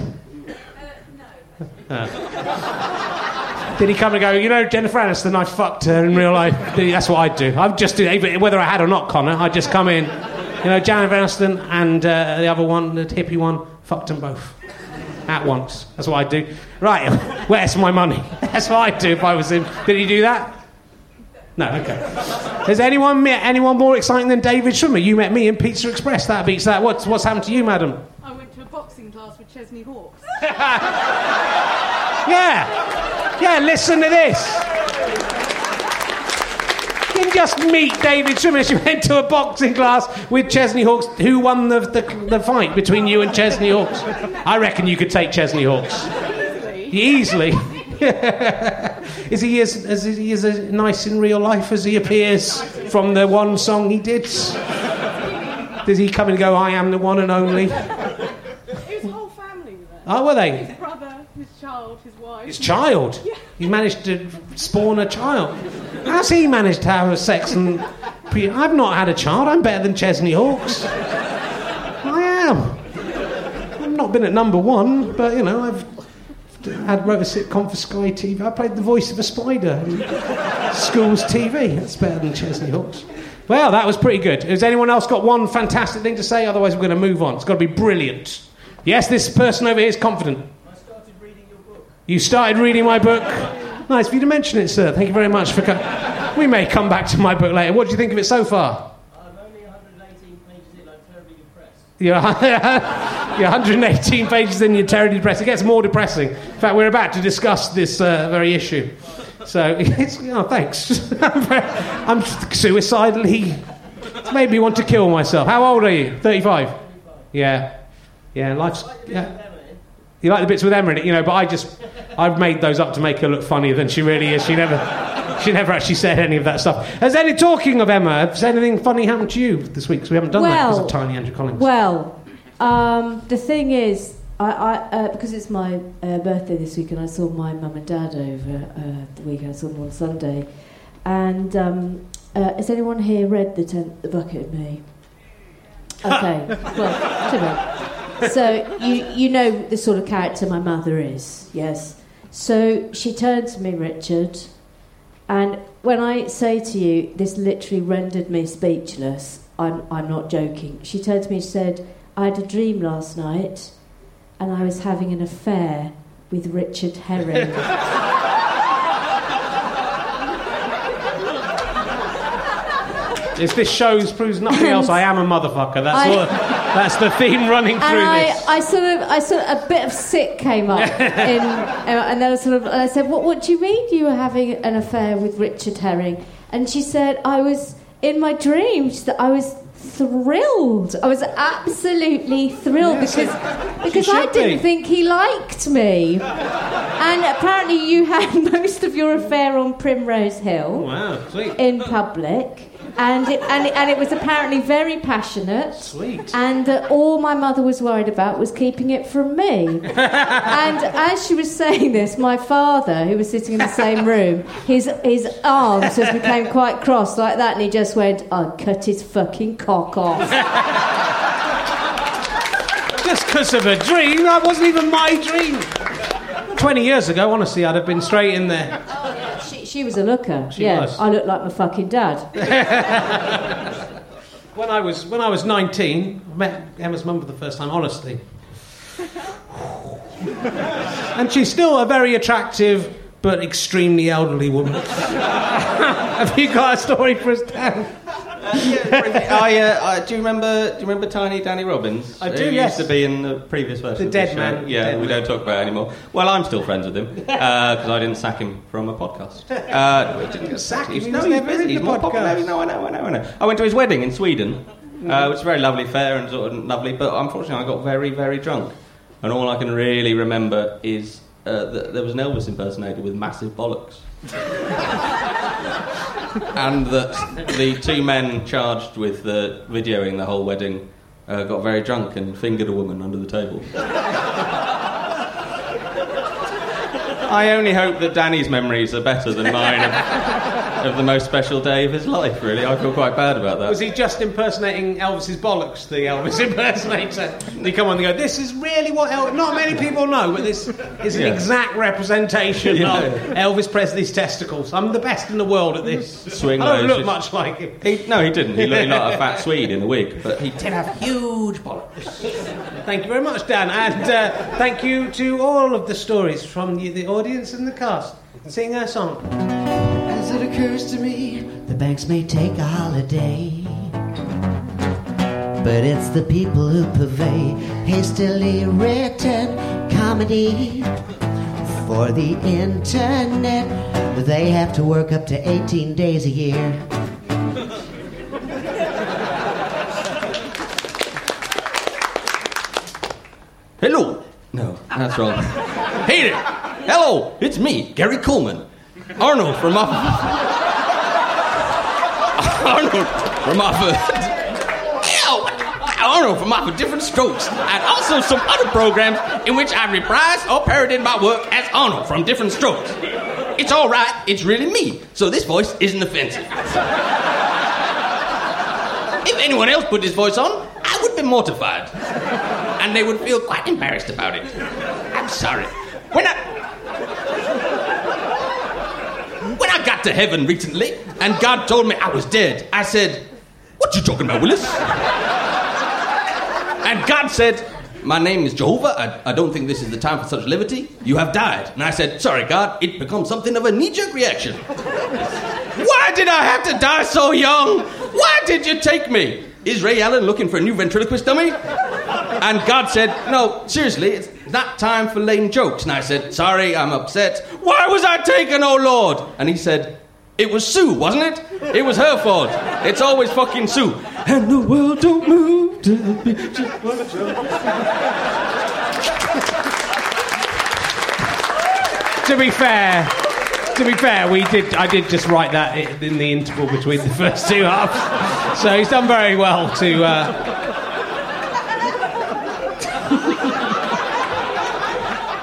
Speaker 1: Uh. Did he come and go, you know, Jennifer Aniston, I fucked her in real life? That's what I'd do. I'd just whether I had or not, Connor, I'd just come in. You know, Jennifer Aniston and uh, the other one, the hippie one, fucked them both. At once. That's what I'd do. Right, where's my money? That's what I'd do if I was him. Did he do that? No, okay. Has anyone met anyone more exciting than David Schwimmer? You met me in Pizza Express. That beats that. What's, what's happened to you, madam?
Speaker 12: I went to a boxing class with Chesney Hawkes.
Speaker 1: Yeah. Yeah, listen to this. Just meet David Schwimmer. You went to a boxing class with Chesney Hawkes. Who won the, the, the fight between you and Chesney Hawkes? I reckon you could take Chesney Hawkes. Easily. Easily. is he as, as he is as nice in real life as he appears from the one song he did? Does he come and go, I am the one and only?
Speaker 12: His whole family was there.
Speaker 1: Oh, were they?
Speaker 12: His brother, his child, his wife.
Speaker 1: His child? He managed to spawn a child. How's he managed to have a sex and. Pre- I've not had a child. I'm better than Chesney Hawkes. I am. I've not been at number one, but you know, I've had wrote a sitcom for Sky TV. I played the voice of a spider in school's TV. That's better than Chesney Hawkes. Well, that was pretty good. Has anyone else got one fantastic thing to say? Otherwise, we're going to move on. It's got to be brilliant. Yes, this person over here is confident. I started reading your book. You started reading my book. Nice for you to mention it, sir. Thank you very much for coming. We may come back to my book later. What do you think of it so far? Yeah, Yeah, 118 pages in, I'm terribly depressed. you're terribly depressed. It gets more depressing. In fact, we're about to discuss this uh, very issue. So, it's, oh, thanks. I'm, I'm suicidally. It's made me want to kill myself. How old are you? 35? Yeah. Yeah, life's. Yeah. You like the bits with Emma in it, you know, but I just. I've made those up to make her look funnier than she really is. She never. She never actually said any of that stuff. Has any talking of Emma? Has anything funny happened to you this week? Because we haven't done that because
Speaker 3: Well-
Speaker 1: of Tiny Andrew Collins.
Speaker 3: Well, um, the thing is, I, I uh, because it's my uh, birthday this week, and I saw my mum and dad over uh, the weekend. I saw them on Sunday. And um, uh, has anyone here read the tenth, the bucket of me? Okay, well. So you you know the sort of character my mother is, yes. So she turned to me, Richard, and when I say to you, this literally rendered me speechless. I'm I'm not joking. She turned to me and said, "I had a dream last night, and I was having an affair with Richard Herring."
Speaker 1: If this shows proves nothing else, I am a motherfucker. That's
Speaker 3: I-
Speaker 1: all, that's the theme running through
Speaker 3: and I,
Speaker 1: this.
Speaker 3: I sort of, I sort of, a bit of sick came up, in, and then I sort of, and I said, "What, what do you mean you were having an affair with Richard Herring?" And she said, "I was in my dream. She said, I was thrilled. I was absolutely thrilled
Speaker 1: Yes,
Speaker 3: because because I didn't
Speaker 1: be.
Speaker 3: think he liked me. and apparently, you had most of your affair on Primrose Hill
Speaker 1: Wow, sweet.
Speaker 3: in public, and it, and it, and it was apparently very passionate.
Speaker 1: Sweet.
Speaker 3: And that all my mother was worried about was keeping it from me. and as she was saying this, my father, who was sitting in the same room, his his arms just became quite cross like that, and he just went, "I cut his fucking cock off."
Speaker 1: Just because of a dream, that wasn't even my dream. 20 years ago, honestly, I'd have been straight in there.
Speaker 3: She, was a looker.
Speaker 1: She
Speaker 3: yeah,
Speaker 1: was.
Speaker 3: I looked like my fucking dad.
Speaker 1: When I was when I was 19, I met Emma's mum for the first time, honestly. and she's still a very attractive but extremely elderly woman. have you got a story for us, Dan?
Speaker 5: I, uh, I, do you remember? Do you remember Tiny Danny Robins?
Speaker 1: I
Speaker 5: Who
Speaker 1: do, yes.
Speaker 5: Used to be in the previous version.
Speaker 1: The dead
Speaker 5: this
Speaker 1: man,
Speaker 5: Show. Yeah,
Speaker 1: dead
Speaker 5: we
Speaker 1: man.
Speaker 5: don't talk about it anymore. Well, I'm still friends with him because I didn't sack him from a podcast. Uh, didn't
Speaker 1: Sack him? He
Speaker 5: no, he's busy. He's more popular.
Speaker 1: podcast.
Speaker 5: No, I know, I know, I know. I went to his wedding in Sweden, uh, which was very lovely, fair and sort of lovely. But unfortunately, I got very, very drunk, and all I can really remember is uh, that there was an Elvis impersonator with massive bollocks. and that the two men charged with uh, videoing the whole wedding uh, got very drunk and fingered a woman under the table. I only hope that Danny's memories are better than mine of, of the most special day of his life, really. I feel quite bad about that.
Speaker 1: Was he just impersonating Elvis's bollocks, the Elvis impersonator? They come on and go, this is really what Elvis... Not many people know, but this is an
Speaker 5: Yeah.
Speaker 1: exact representation
Speaker 5: Yeah.
Speaker 1: of Elvis Presley's testicles. I'm the best in the world at this.
Speaker 5: Swing
Speaker 1: I don't
Speaker 5: those
Speaker 1: look
Speaker 5: just-
Speaker 1: much like him.
Speaker 5: He, no, he didn't. He looked like a fat Swede in a wig, but he did have huge bollocks.
Speaker 1: Thank you very much, Dan, and uh, thank you to all of the stories from the, the audience and the cast. Sing a song.
Speaker 2: As it occurs to me, the banks may take a holiday. But it's the people who purvey hastily written comedy for the internet. They have to work up to 18 days a year.
Speaker 5: Hello. No, that's wrong. hey there. Hello. It's me, Gary Coleman. Arnold from off. Arnold from. Ew. Arnold from of Diff'rent Strokes, and also some other programs in which I reprised or parodied my work as Arnold from Diff'rent Strokes. It's all right. It's really me, so this voice isn't offensive. If anyone else put this voice on, I would be mortified and they would feel quite embarrassed about it. I'm sorry. When I when I got to heaven recently and God told me I was dead, I said, "What you talking about, Willis?" And God said, "My name is Jehovah. I, I don't think this is the time for such levity. You have died." And I said, "Sorry, God. It becomes something of a knee-jerk reaction." Why did I have to die so young? Why did you take me? Is Ray Alan looking for a new ventriloquist dummy? And God said, No, seriously, not time for lame jokes. And I said, Sorry, I'm upset. Why was I taken, oh Lord? And he said, It was Sue, wasn't it? It was her fault. It's always fucking Sue. And the world don't move to the beat
Speaker 1: to be fair, to be fair, we did. I did just write that in the interval between the first two halves. So he's done very well to. Uh,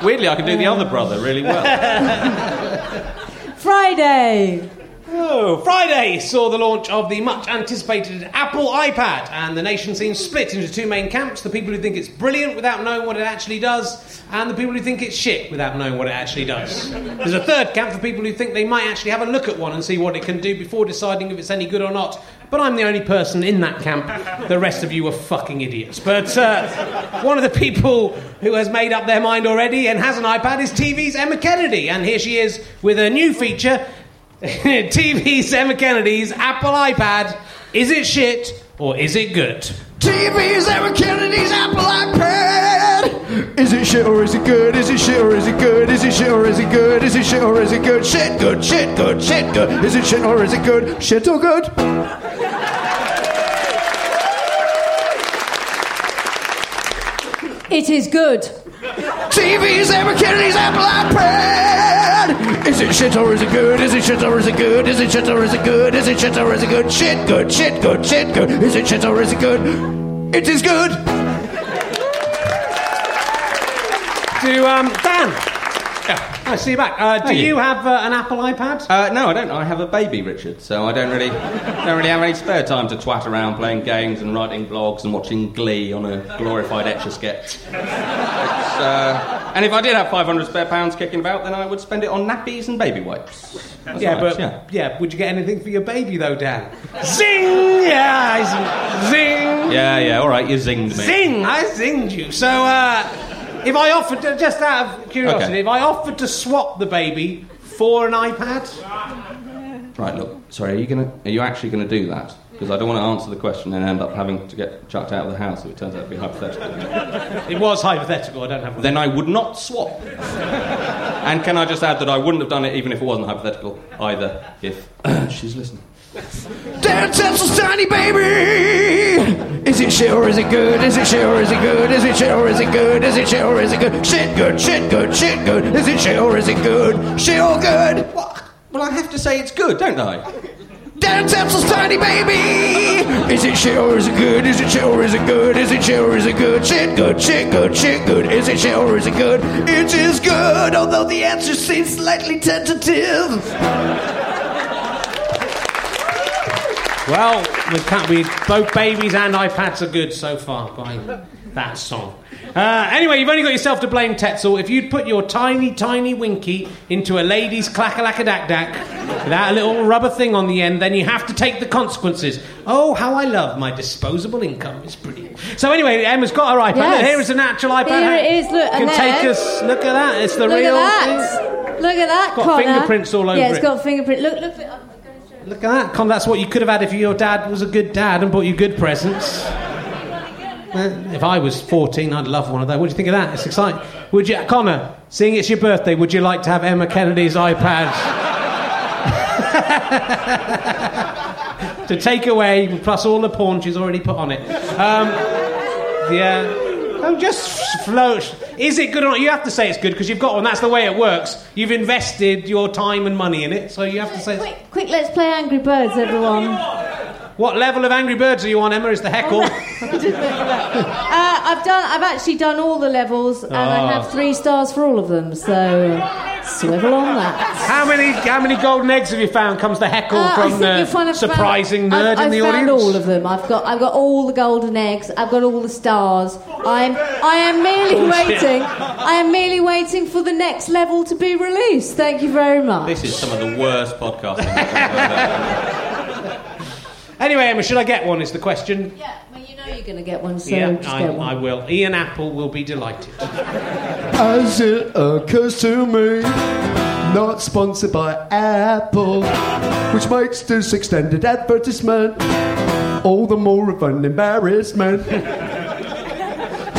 Speaker 5: Weirdly, I can do the other brother really well.
Speaker 3: Friday.
Speaker 1: Oh, Friday saw the launch of the much anticipated Apple iPad, and the nation seems split into two main camps the people who think it's brilliant without knowing what it actually does, and the people who think it's shit without knowing what it actually does. There's a third camp for people who think they might actually have a look at one and see what it can do before deciding if it's any good or not. But I'm the only person in that camp. The rest of you are fucking idiots. But uh, one of the people who has made up their mind already and has an iPad is TV's Emma Kennedy, and here she is with a new feature. TV's Emma Kennedy's Apple iPad. Is it shit or is it good?
Speaker 2: TV's Emma Kennedy's Apple iPad. Is it shit or is it good? Is it shit or is it good? Is it shit or is it good? Is it shit or is it good? Shit, good, shit, good, shit, good. Is it shit or is it good? Shit or good?
Speaker 3: It is good.
Speaker 2: TV's Emma Kennedy's Apple iPad. Is it shit or is it good? Is it shit or is it good? Is it shit or is it good? Is it shit or is it good? Shit, good, shit, good, shit, good. Is it shit or is it good? It is good.
Speaker 1: Do um, Dan? See you back. Uh, do
Speaker 5: you.
Speaker 1: you have uh, an Apple iPad?
Speaker 5: Uh, no, I don't. I have a baby, Richard, so I don't really, don't really have any spare time to twat around playing games and writing blogs and watching Glee on a glorified etch a sketch. Uh, and if I did have 500 spare pounds kicking about, then I would spend it on nappies and baby wipes. That's
Speaker 1: yeah,
Speaker 5: nice,
Speaker 1: but
Speaker 5: yeah.
Speaker 1: yeah. would you get anything for your baby though, Dan? Zing! Yeah. Zing!
Speaker 5: Yeah, yeah, all right, you zinged me.
Speaker 1: Zing! I zinged you. So, uh, if I offered, to, just out of curiosity,
Speaker 5: Okay.
Speaker 1: if I offered to swap the baby for an iPad,
Speaker 5: Right, look, sorry, are you gonna, are you actually going to do that? Because I don't want to answer the question and end up having to get chucked out of the house if it turns out to be hypothetical.
Speaker 1: it was hypothetical. I don't have one.
Speaker 5: Then I would not swap. and can I just add that I wouldn't have done it even if it wasn't hypothetical either, if she's listening.
Speaker 2: Dan Tetsell's tiny baby. Is it shit or is it good? Is it shit or is it good? Is it shit or is it good? Is it shit or is it good? Shit good, shit good, shit good. Is it shit or is it good? Shit or good?
Speaker 5: Well, I have to say it's good, don't I?
Speaker 2: Dan Tetsell's tiny baby. Is it shit or is it good? Is it shit or is it good? Is it shit or is it good? Shit good, shit good, shit good. Is it shit or is it good? It is good, although the answer seems slightly tentative.
Speaker 1: Well, we can't. We both babies and iPads are good so far by that song. Uh, anyway, you've only got yourself to blame, Tetsell. If you'd put your tiny, tiny winky into a lady's clackalacadack without a little rubber thing on the end, then you have to take the consequences. Oh, how I love my disposable income. It's brilliant. So anyway, Emma's got her iPad.
Speaker 3: Yes.
Speaker 1: Look, here is an actual iPad.
Speaker 3: Here it is, look,
Speaker 1: Can take
Speaker 3: there-
Speaker 1: us. Look at that. It's the
Speaker 3: Look
Speaker 1: real
Speaker 3: at that. Look at that,
Speaker 1: Got
Speaker 3: Connor.
Speaker 1: fingerprints all over it.
Speaker 3: Yeah, it's got fingerprint. Look, look. Look.
Speaker 1: At that. That's what you could have had if your dad was a good dad and bought you good presents. If I was 14, I'd love one of those. What do you think of that? It's exciting. Would you, Connor, seeing it's your birthday, would you like to have Emma Kennedy's iPad to take away, plus all the porn she's already put on it? Um, yeah. Oh, just float. Is it good or not? You have to say it's good because you've got one. That's the way it works. You've invested your time and money in it, so you have to say.
Speaker 3: Quick, quick, let's play Angry Birds, everyone.
Speaker 1: What level of Angry Birds are you on, Emma? Is the heckle?
Speaker 3: Uh, I've done. I've actually done all the levels, and I
Speaker 1: Oh.
Speaker 3: have three stars for all of them. So swivel on that.
Speaker 1: How many how many golden eggs have you found? Comes the heckle
Speaker 3: Uh,
Speaker 1: from
Speaker 3: think you'll
Speaker 1: the
Speaker 3: find I've
Speaker 1: surprising
Speaker 3: found,
Speaker 1: nerd
Speaker 3: I've,
Speaker 1: in
Speaker 3: I've
Speaker 1: the
Speaker 3: found
Speaker 1: audience.
Speaker 3: all of them. I've got. I've got all the golden eggs. I've got all the stars. I'm. I am merely
Speaker 5: Bullshit.
Speaker 3: waiting. I am merely waiting for the next level to be released. Thank you very much.
Speaker 5: This is some of the worst podcasting. I've ever heard.
Speaker 1: Anyway, Emma, should I get one? Is the question.
Speaker 3: Yeah, well, you know you're going to get one, so
Speaker 1: yeah,
Speaker 3: just
Speaker 1: I,
Speaker 3: get one.
Speaker 1: I will. Ian Apple will be delighted.
Speaker 2: As it occurs to me, not sponsored by Apple, which makes this extended advertisement all the more of an embarrassment.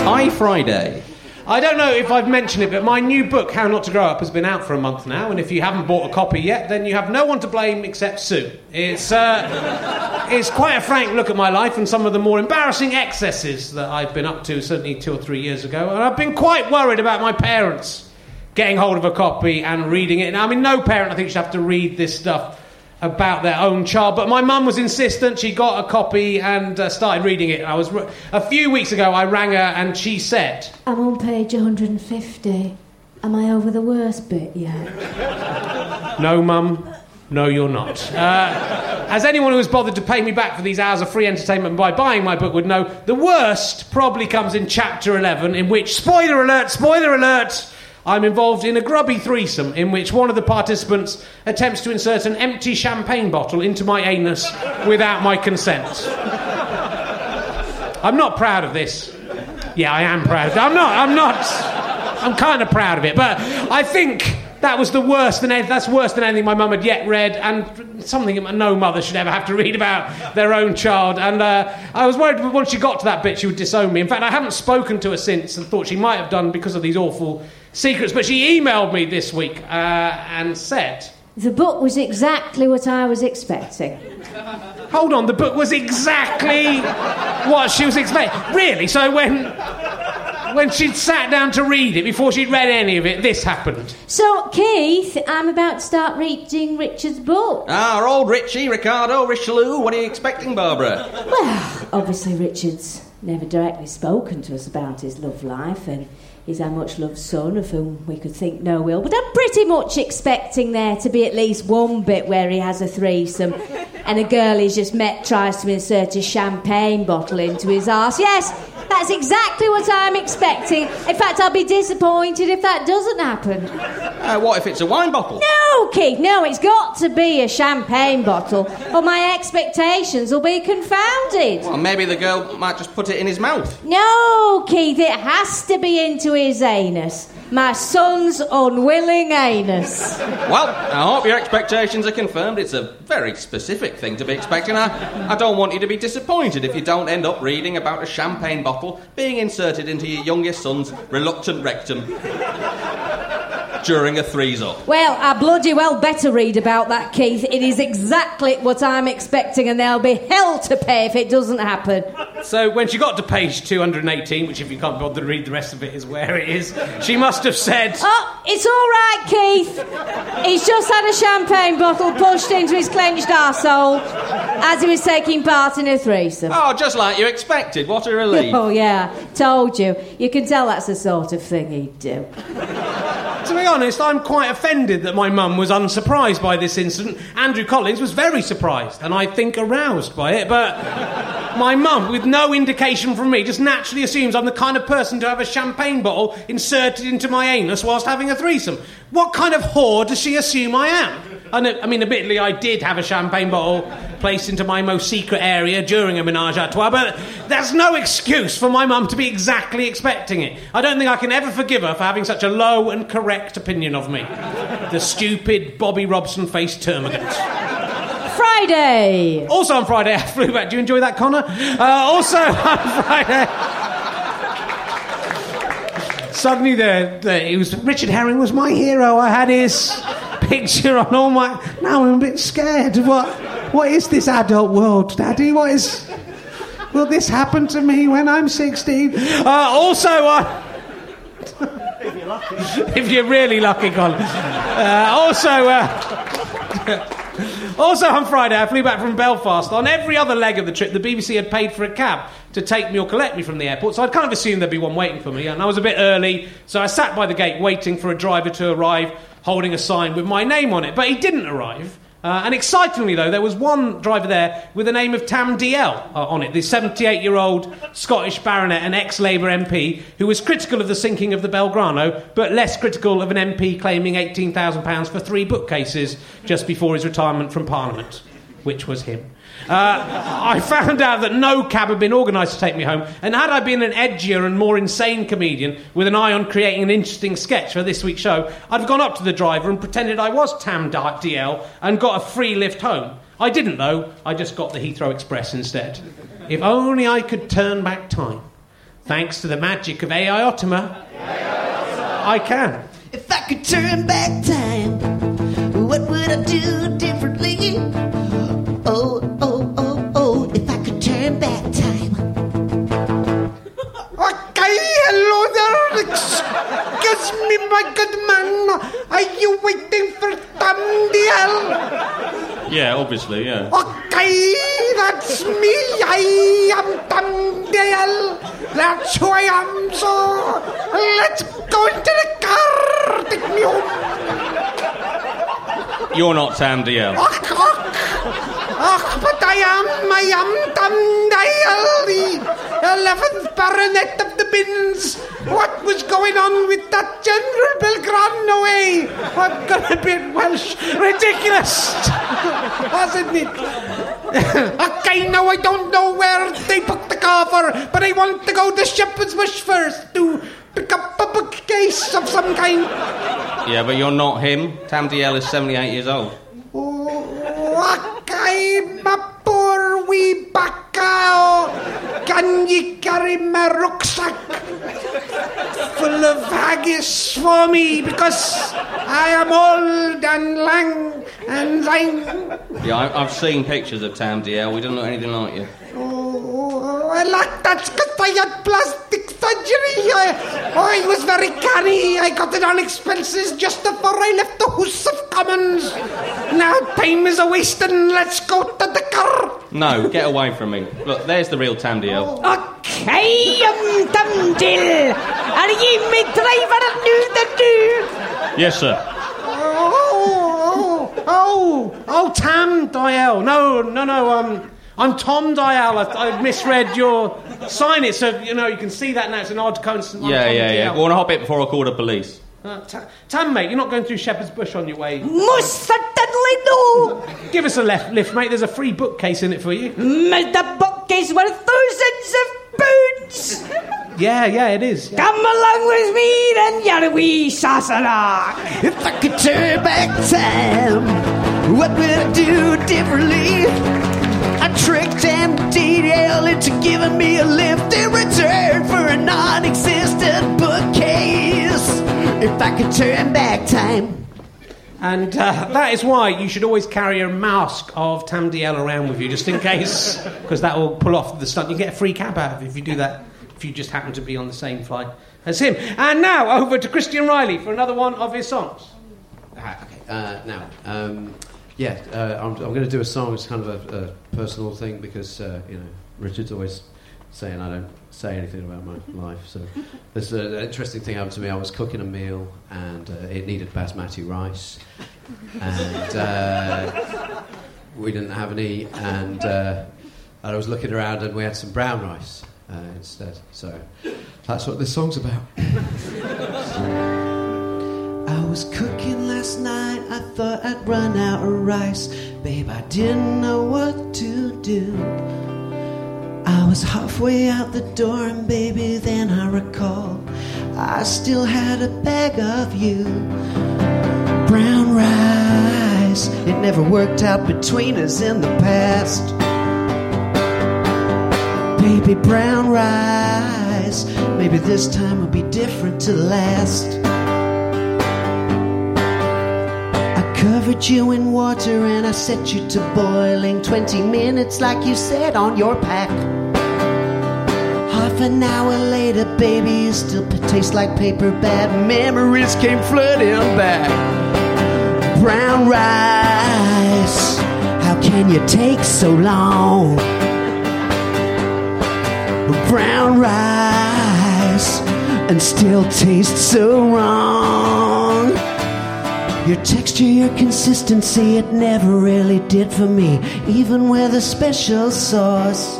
Speaker 5: Hi Friday.
Speaker 1: I don't know if I've mentioned it, but my new book, How Not to Grow Up, has been out for a month now, and if you haven't bought a copy yet, then you have no one to blame except Sue. It's, uh, it's quite a frank look at my life and some of the more embarrassing excesses that I've been up to, certainly two or three years ago, and I've been quite worried about my parents getting hold of a copy and reading it. Now, I mean, no parent, I think, should have to read this stuff about their own child. But my mum was insistent. She got a copy and uh, started reading it. I was a few weeks ago. I rang her and she said,
Speaker 3: I'm on page 150. Am I over the worst bit yet?
Speaker 1: "No, mum." No, you're not. Uh, as anyone who has bothered to pay me back for these hours of free entertainment by buying my book would know, the worst probably comes in chapter 11, in which, spoiler alert, spoiler alert, I'm involved in a grubby threesome in which one of the participants attempts to insert an empty champagne bottle into my anus without my consent. I'm not proud of this. Yeah, I am proud. I'm not. I'm not. I'm kind of proud of it, but I think that was the worst than that's worse than anything my mum had yet read, and something no mother should ever have to read about their own child. And uh, I was worried once she got to that bit, she would disown me. In fact, I haven't spoken to her since, and thought she might have done because of these awful secrets. But she emailed me this week uh, and said,
Speaker 3: The book was exactly what I was expecting.
Speaker 1: Hold on, the book was exactly what she was expecting. Really? So when when she'd sat down to read it, before she'd read any of it, this happened.
Speaker 3: So, Keith, I'm about to start reading Richard's book.
Speaker 5: Ah, old Richie, Ricardo, Richelieu. What are you expecting, Barbara?
Speaker 3: Well, obviously, Richard's never directly spoken to us about his love life, and he's our much loved son, of whom we could think no ill. But I'm pretty much expecting there to be at least one bit where he has a threesome and a girl he's just met tries to insert a champagne bottle into his arse. Yes, that's exactly what I'm expecting. In fact, I'll be disappointed if that doesn't happen.
Speaker 5: Uh, what if it's a wine bottle?
Speaker 3: No, Keith, no, it's got to be a champagne bottle, or my expectations will be confounded.
Speaker 5: Well, maybe the girl might just put it in his mouth.
Speaker 3: No, Keith, it has to be into his anus. My son's unwilling anus.
Speaker 5: Well, I hope your expectations are confirmed. It's a very specific thing to be expecting. I, I don't want you to be disappointed if you don't end up reading about a champagne bottle being inserted into your youngest son's reluctant rectum during a threesome.
Speaker 3: Well, I bloody well better read about that, Keith. It is exactly what I'm expecting, and there'll be hell to pay if it doesn't happen.
Speaker 1: So when she got to page 218, which if you can't bother to read the rest of it is where it is, she must have said,
Speaker 3: Oh, it's all right, Keith. He's just had a champagne bottle pushed into his clenched arsehole as he was taking part in a threesome.
Speaker 5: Oh, just like you expected. What a relief.
Speaker 3: Oh, yeah, told you. You can tell that's the sort of thing he'd do.
Speaker 1: Honest, I'm quite offended that my mum was unsurprised by this incident. Andrew Collins was very surprised, and I think aroused by it, but my mum, with no indication from me, just naturally assumes I'm the kind of person to have a champagne bottle inserted into my anus whilst having a threesome. What kind of whore does she assume I am? I, I mean, admittedly, I did have a champagne bottle placed into my most secret area during a menage a trois, but that's no excuse for my mum to be exactly expecting it. I don't think I can ever forgive her for having such a low and correct opinion of me. The stupid Bobby Robson faced termagant.
Speaker 3: Friday.
Speaker 1: Also on Friday, I flew back. Do you enjoy that, Connor? Uh, also on Friday. Suddenly, the, the, it was Richard Herring was my hero. I had his picture on all my. Now I'm a bit scared. What? What is this adult world, Daddy? What is? Will this happen to me when I'm 16? Uh, also,
Speaker 11: If you're lucky.
Speaker 1: if you're really lucky, Colin. Uh, also, uh, also on Friday, I flew back from Belfast. On every other leg of the trip, the BBC had paid for a cab to take me or collect me from the airport, so I'd kind of assumed there'd be one waiting for me. And I was a bit early, so I sat by the gate waiting for a driver to arrive, holding a sign with my name on it. But he didn't arrive. Uh, and excitingly, though, there was one driver there with the name of Tam Dalyell uh, on it, the 78 year old Scottish baronet and ex Labour MP who was critical of the sinking of the Belgrano, but less critical of an MP claiming £18,000 for three bookcases just before his retirement from Parliament, which was him. Uh, I found out that no cab had been organised to take me home, and had I been an edgier and more insane comedian with an eye on creating an interesting sketch for this week's show, I'd have gone up to the driver and pretended I was Tam Dalyell and got a free lift home. I didn't, though. I just got the Heathrow Express instead. If only I could turn back time.
Speaker 13: Thanks to the magic of AIOTM, I can.
Speaker 2: If I could turn back time, what would I do differently? Oh, oh, oh, oh, if I could turn back time.
Speaker 1: Okay, hello there. Excuse me, my good man. Are you waiting for Tam Dalyell?
Speaker 5: Yeah, obviously, yeah.
Speaker 1: Okay, that's me. I am Tam Dalyell. That's who I am. So let's go into the car. Take me home.
Speaker 5: You're not Tam Dalyell.
Speaker 1: Ach, but I am. I am Dalyell, the 11th Baronet of the Bins. What was going on with that General Belgrano? I'm gonna be Welsh. Ridiculous. Wasn't it? okay, now I don't know where they put the for, but I want to go to Shepherd's Bush first to pick up a bookcase of some kind.
Speaker 5: Yeah, but you're not him. Tam Dalyell is 78 years old.
Speaker 1: My poor wee bacao. Can you carry my rucksack full of haggis for me? Because I am old and lang and lang.
Speaker 5: Yeah, I, I've seen pictures of Tam Dalyell. We don't look anything like you.
Speaker 1: Oh, I like that's because I had plastic surgery. I, I was very canny. I got it on expenses just before I left the House of Commons. Now time is a wasting. Let's go to the car.
Speaker 5: No, get away from me. Look, there's the real Tam Dalyell.
Speaker 6: Okay, um, Dumdill. Are you my driver new the new?
Speaker 5: Yes, sir.
Speaker 13: Oh, oh, oh, oh, Tam Dial. No, no, no. Um, I'm Tom Dial. I, I misread your sign. It so you know you can see that now. It's an odd coincidence.
Speaker 5: Yeah,
Speaker 13: Tom
Speaker 5: yeah, yeah.
Speaker 13: Dial.
Speaker 5: Go on a hop it before I call the police.
Speaker 13: Uh, Ta- Tam, mate, you're not going through Shepherd's Bush on your way.
Speaker 6: Most certainly no.
Speaker 13: Give us a left lift, mate. There's a free bookcase in it for you.
Speaker 6: Mm, The bookcase worth thousands of pounds.
Speaker 13: Yeah, yeah, it is. yeah.
Speaker 6: Come along with me, then, you wee Sassenach.
Speaker 2: If I could turn back time, what would I do differently? I tricked and Dalyell into giving me a lift in return for a non existent bookcase. If I could turn back time.
Speaker 13: And uh, that is why you should always carry a mask of Tam Dalyell around with you, just in case, because that will pull off the stunt. You get a free cab out of it if you do that, if you just happen to be on the same flight as him. And now over to Christian Reilly for another one of his songs.
Speaker 14: Ah, okay. Uh, now, um, yeah, uh, I'm, I'm going to do a song. It's kind of a, a personal thing because uh, you know Richard's always saying I don't say anything about my life. So this uh, an interesting thing happened to me. I was cooking a meal and uh, it needed basmati rice, and uh, we didn't have any. And uh, I was looking around and we had some brown rice uh, instead. So that's what this song's about.
Speaker 2: I was cooking last night, I thought I'd run out of rice. Babe, I didn't know what to do. I was halfway out the door, and baby, then I recalled I still had a bag of you. Brown rice, it never worked out between us in the past. Baby, brown rice, maybe this time will be different to the last. Covered you in water and I set you to boiling 20 minutes, like you said on your pack. Half an hour later, baby, you still taste like paper. Bad memories came flooding back. Brown rice, how can you take so long? Brown rice and still taste so wrong. Your texture, your consistency, it never really did for me, even with a special sauce.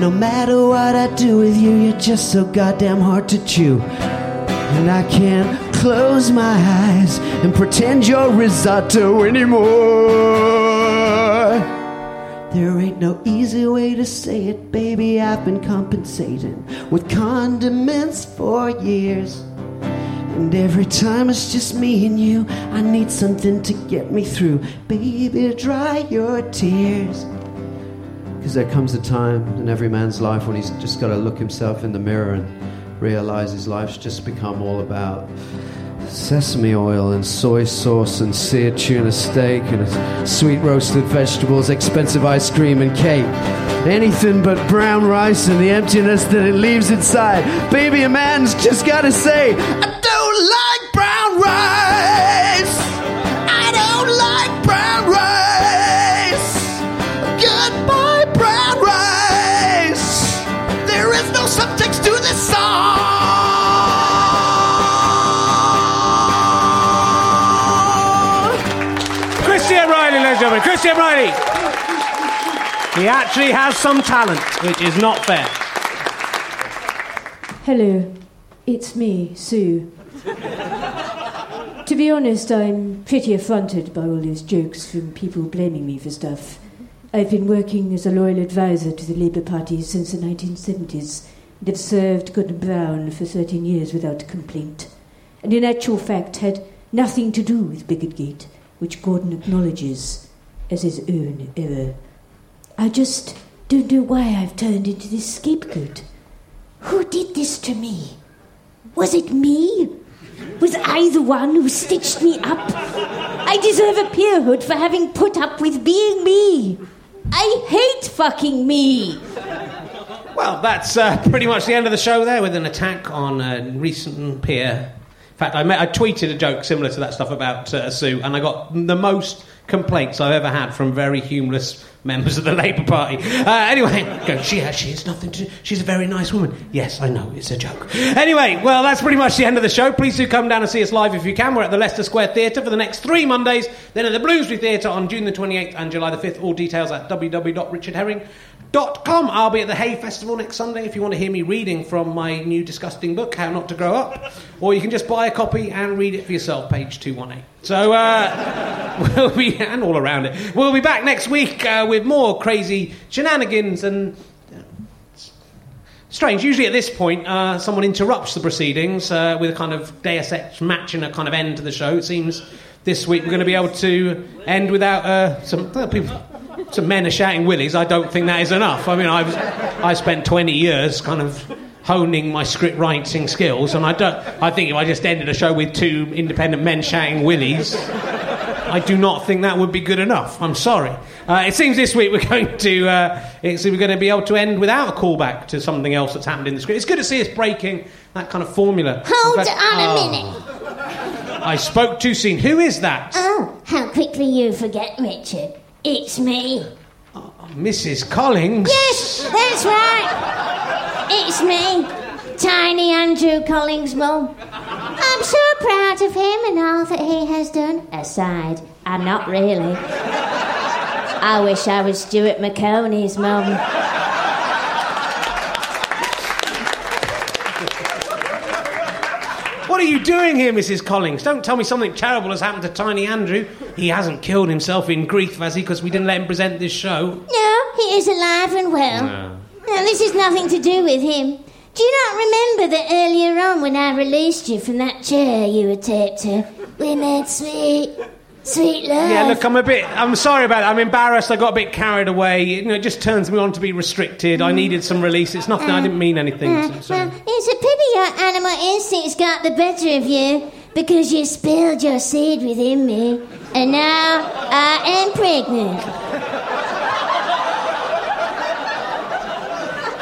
Speaker 2: No matter what I do with you, you're just so goddamn hard to chew. And I can't close my eyes and pretend you're risotto anymore. There ain't no easy way to say it, baby. I've been compensating with condiments for years. And every time it's just me and you, I need something to get me through. Baby, dry your tears.
Speaker 15: Because there comes a time in every man's life when he's just got to look himself in the mirror and realize his life's just become all about sesame oil and soy sauce and seared tuna steak and sweet roasted vegetables, expensive ice cream and cake. Anything but brown rice and the emptiness that it leaves inside. Baby, a man's just gotta say,
Speaker 1: Christian Reilly. He actually has some talent, which is not fair.
Speaker 3: Hello, it's me, Sue. to be honest, I'm pretty affronted by all these jokes from people blaming me for stuff. I've been working as a loyal advisor to the Labour Party since the 1970s and have served Gordon Brown for 13 years without complaint. And in actual fact, had nothing to do with Bigotgate, which Gordon acknowledges as his own error. I just don't know why I've turned into this scapegoat. Who did this to me? Was it me? Was I the one who stitched me up? I deserve a peerhood for having put up with being me. I hate fucking me.
Speaker 1: Well, that's uh, pretty much the end of the show there with an attack on a recent peer. In fact, I, met, I tweeted a joke similar to that stuff about uh, Sue, and I got the most complaints I've ever had from very humorless members of the Labour Party. Uh, anyway, go, she, has, she has nothing to do. She's a very nice woman. Yes, I know, it's a joke. Anyway, well, that's pretty much the end of the show. Please do come down and see us live if you can. We're at the Leicester Square Theatre for the next three Mondays, then at the Bloomsbury Theatre on June the 28th and July the 5th. All details at www.richardherring.com. I'll be at the Hay Festival next Sunday if you want to hear me reading from my new disgusting book, How Not to Grow Up. Or you can just buy a copy and read it for yourself, page 218. So, uh, we'll be, and all around it. We'll be back next week uh, with more crazy shenanigans and. uh, Strange. Usually at this point, uh, someone interrupts the proceedings uh, with a kind of Deus Ex machina a kind of end to the show. It seems this week we're going to be able to end without some people. Some men are shouting willies. I don't think that is enough. I mean, I was, I spent 20 years kind of honing my script writing skills, and I don't. I think if I just ended a show with two independent men shouting willies, I do not think that would be good enough. I'm sorry. Uh, it seems this week we're going to uh, it's, we're going to be able to end without a callback to something else that's happened in the script. It's good to see us breaking that kind of formula.
Speaker 6: Hold
Speaker 1: fact-
Speaker 6: on a
Speaker 1: Oh,
Speaker 6: minute.
Speaker 1: I spoke too soon. Who is that?
Speaker 6: Oh, how quickly you forget, Richard. It's me.
Speaker 1: Uh, Mrs. Collins.
Speaker 6: Yes, that's right. It's me, Tiny Andrew Collins' mum. I'm so proud of him and all that he has done. Aside, I'm not really. I wish I was Stuart Maconie's mum.
Speaker 1: What are you doing here, Mrs. Collins? Don't tell me something terrible has happened to Tiny Andrew. He hasn't killed himself in grief, has he? Because we didn't let him present this show.
Speaker 6: No, he is alive and well.
Speaker 1: No.
Speaker 6: Now, this has nothing to do with him. Do you not remember that earlier on when I released you from that chair you were taped to, we made sweet, sweet love?
Speaker 1: Yeah, look, I'm a bit. I'm sorry about it. I'm embarrassed. I got a bit carried away. You know, it just turns me on to be restricted. I needed some release. It's nothing. I didn't mean anything.
Speaker 6: Uh,
Speaker 1: So- so-
Speaker 6: well, it's a pity your animal instincts got the better of you because you spilled your seed within me, and now I am pregnant.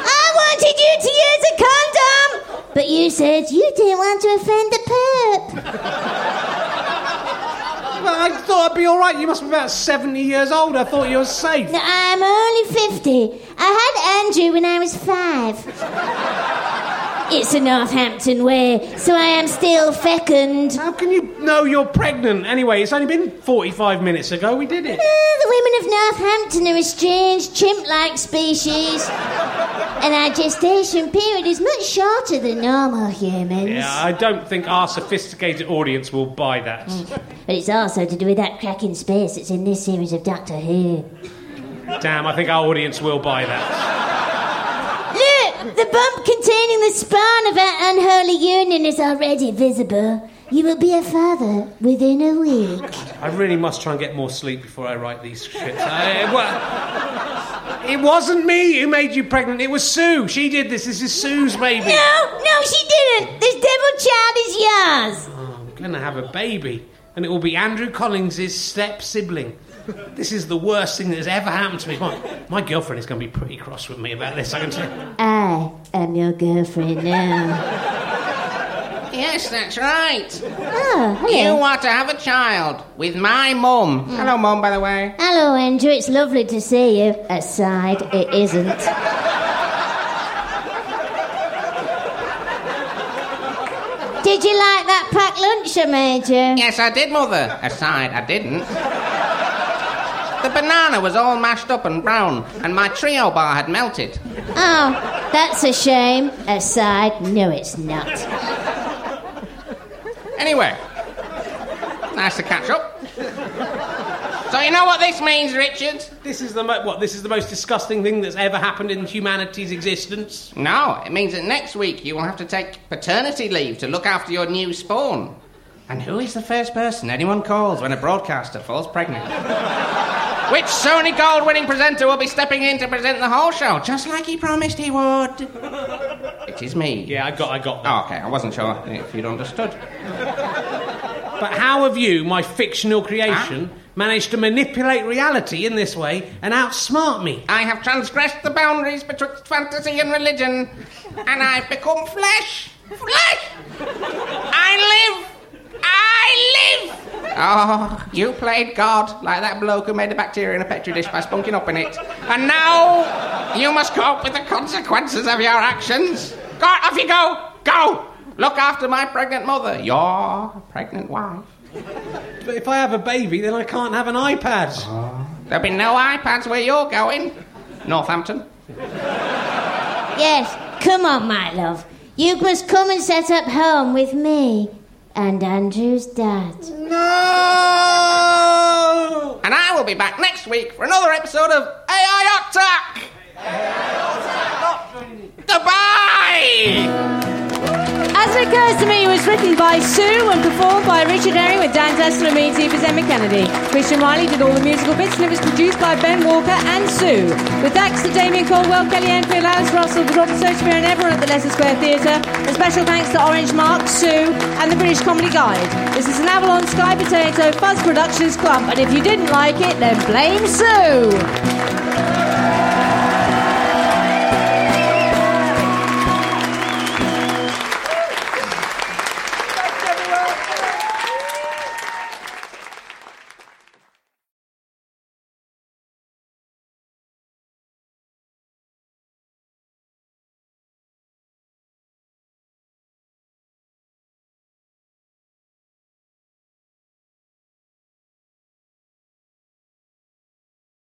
Speaker 6: I wanted you to use a condom, but you said you didn't want to offend the pup.
Speaker 1: I thought I'd be all right. You must be about 70 years old. I thought you were safe.
Speaker 6: Now, I'm only 50. I had Andrew when I was five. It's a Northampton way, so I am still fecund.
Speaker 1: How can you know you're pregnant? Anyway, it's only been 45 minutes ago. We did it.
Speaker 6: Uh, the women of Northampton are a strange chimp-like species, and our gestation period is much shorter than normal humans.
Speaker 1: Yeah, I don't think our sophisticated audience will buy that.
Speaker 6: But it's also to do with that cracking space that's in this series of Doctor Who.
Speaker 1: Damn, I think our audience will buy that.
Speaker 6: Look, the bump containing the spawn of our unholy union is already visible. You will be a father within a week.
Speaker 1: I really must try and get more sleep before I write these shits. I, eh, well, It wasn't me who made you pregnant. It was Sue. She did this. This is Sue's baby.
Speaker 6: No, no, she didn't. This devil child is yours.
Speaker 1: Oh, I'm going to have a baby, and it will be Andrew Collins' step sibling. This is the worst thing that has ever happened to me. My, my girlfriend is going to be pretty cross with me about this, I can tell you.
Speaker 6: I am your girlfriend now.
Speaker 4: Yes, that's right.
Speaker 6: Oh, hello.
Speaker 4: You want to have a child with my mum. Mm. Hello, mum, by the way.
Speaker 6: Hello, Andrew. It's lovely to see you. Aside, it isn't. Did you like that packed lunch I made you?
Speaker 4: Yes, I did, mother. Aside, I didn't. The banana was all mashed up and brown, and my trio bar had melted.
Speaker 6: Oh, that's a shame. Aside, no, it's not.
Speaker 4: Anyway, nice to catch up. So you know what this means, Richard?
Speaker 1: This is the mo- what? This is the most disgusting thing that's ever happened in humanity's existence.
Speaker 4: No, it means that next week you will have to take paternity leave to look after your new spawn. And who is the first person anyone calls when a broadcaster falls pregnant? Which Sony Gold winning presenter will be stepping in to present the whole show, just like he promised he would? It is me.
Speaker 1: Yeah, I got, I got.
Speaker 4: Oh, okay, I wasn't sure if you'd understood.
Speaker 1: But how have you, my fictional creation, ah. managed to manipulate reality in this way and outsmart me?
Speaker 4: I have transgressed the boundaries betwixt fantasy and religion, and I've become flesh. Flesh! I live! I live! Oh, you played God like that bloke who made the bacteria in a petri dish by spunking up in it. And now you must cope with the consequences of your actions. Go, off you go! Go! Look after my pregnant mother, your pregnant wife.
Speaker 1: But if I have a baby, then I can't have an iPad. Ah.
Speaker 4: There'll be no iPads where you're going. Northampton.
Speaker 6: Yes, come on, my love. You must come and set up home with me and Andrew's dad.
Speaker 4: No! And I will be back next week for another episode of AI Attack! Goodbye!
Speaker 3: As it occurs to me, it was written by Sue and performed by Richard Herring with Dan Tetsell and me, T. Emma Kennedy. Christian Reilly did all the musical bits and it was produced by Ben Walker and Sue. With thanks to Damien Caldwell, Kelly Enfield, Alice Russell, the Robert Shakespeare and everyone at the Leicester Square Theatre. A special thanks to Orange Mark, Sue and the British Comedy Guide. This is an Avalon Sky Potato Fuzz Productions Club and if you didn't like it, then blame Sue.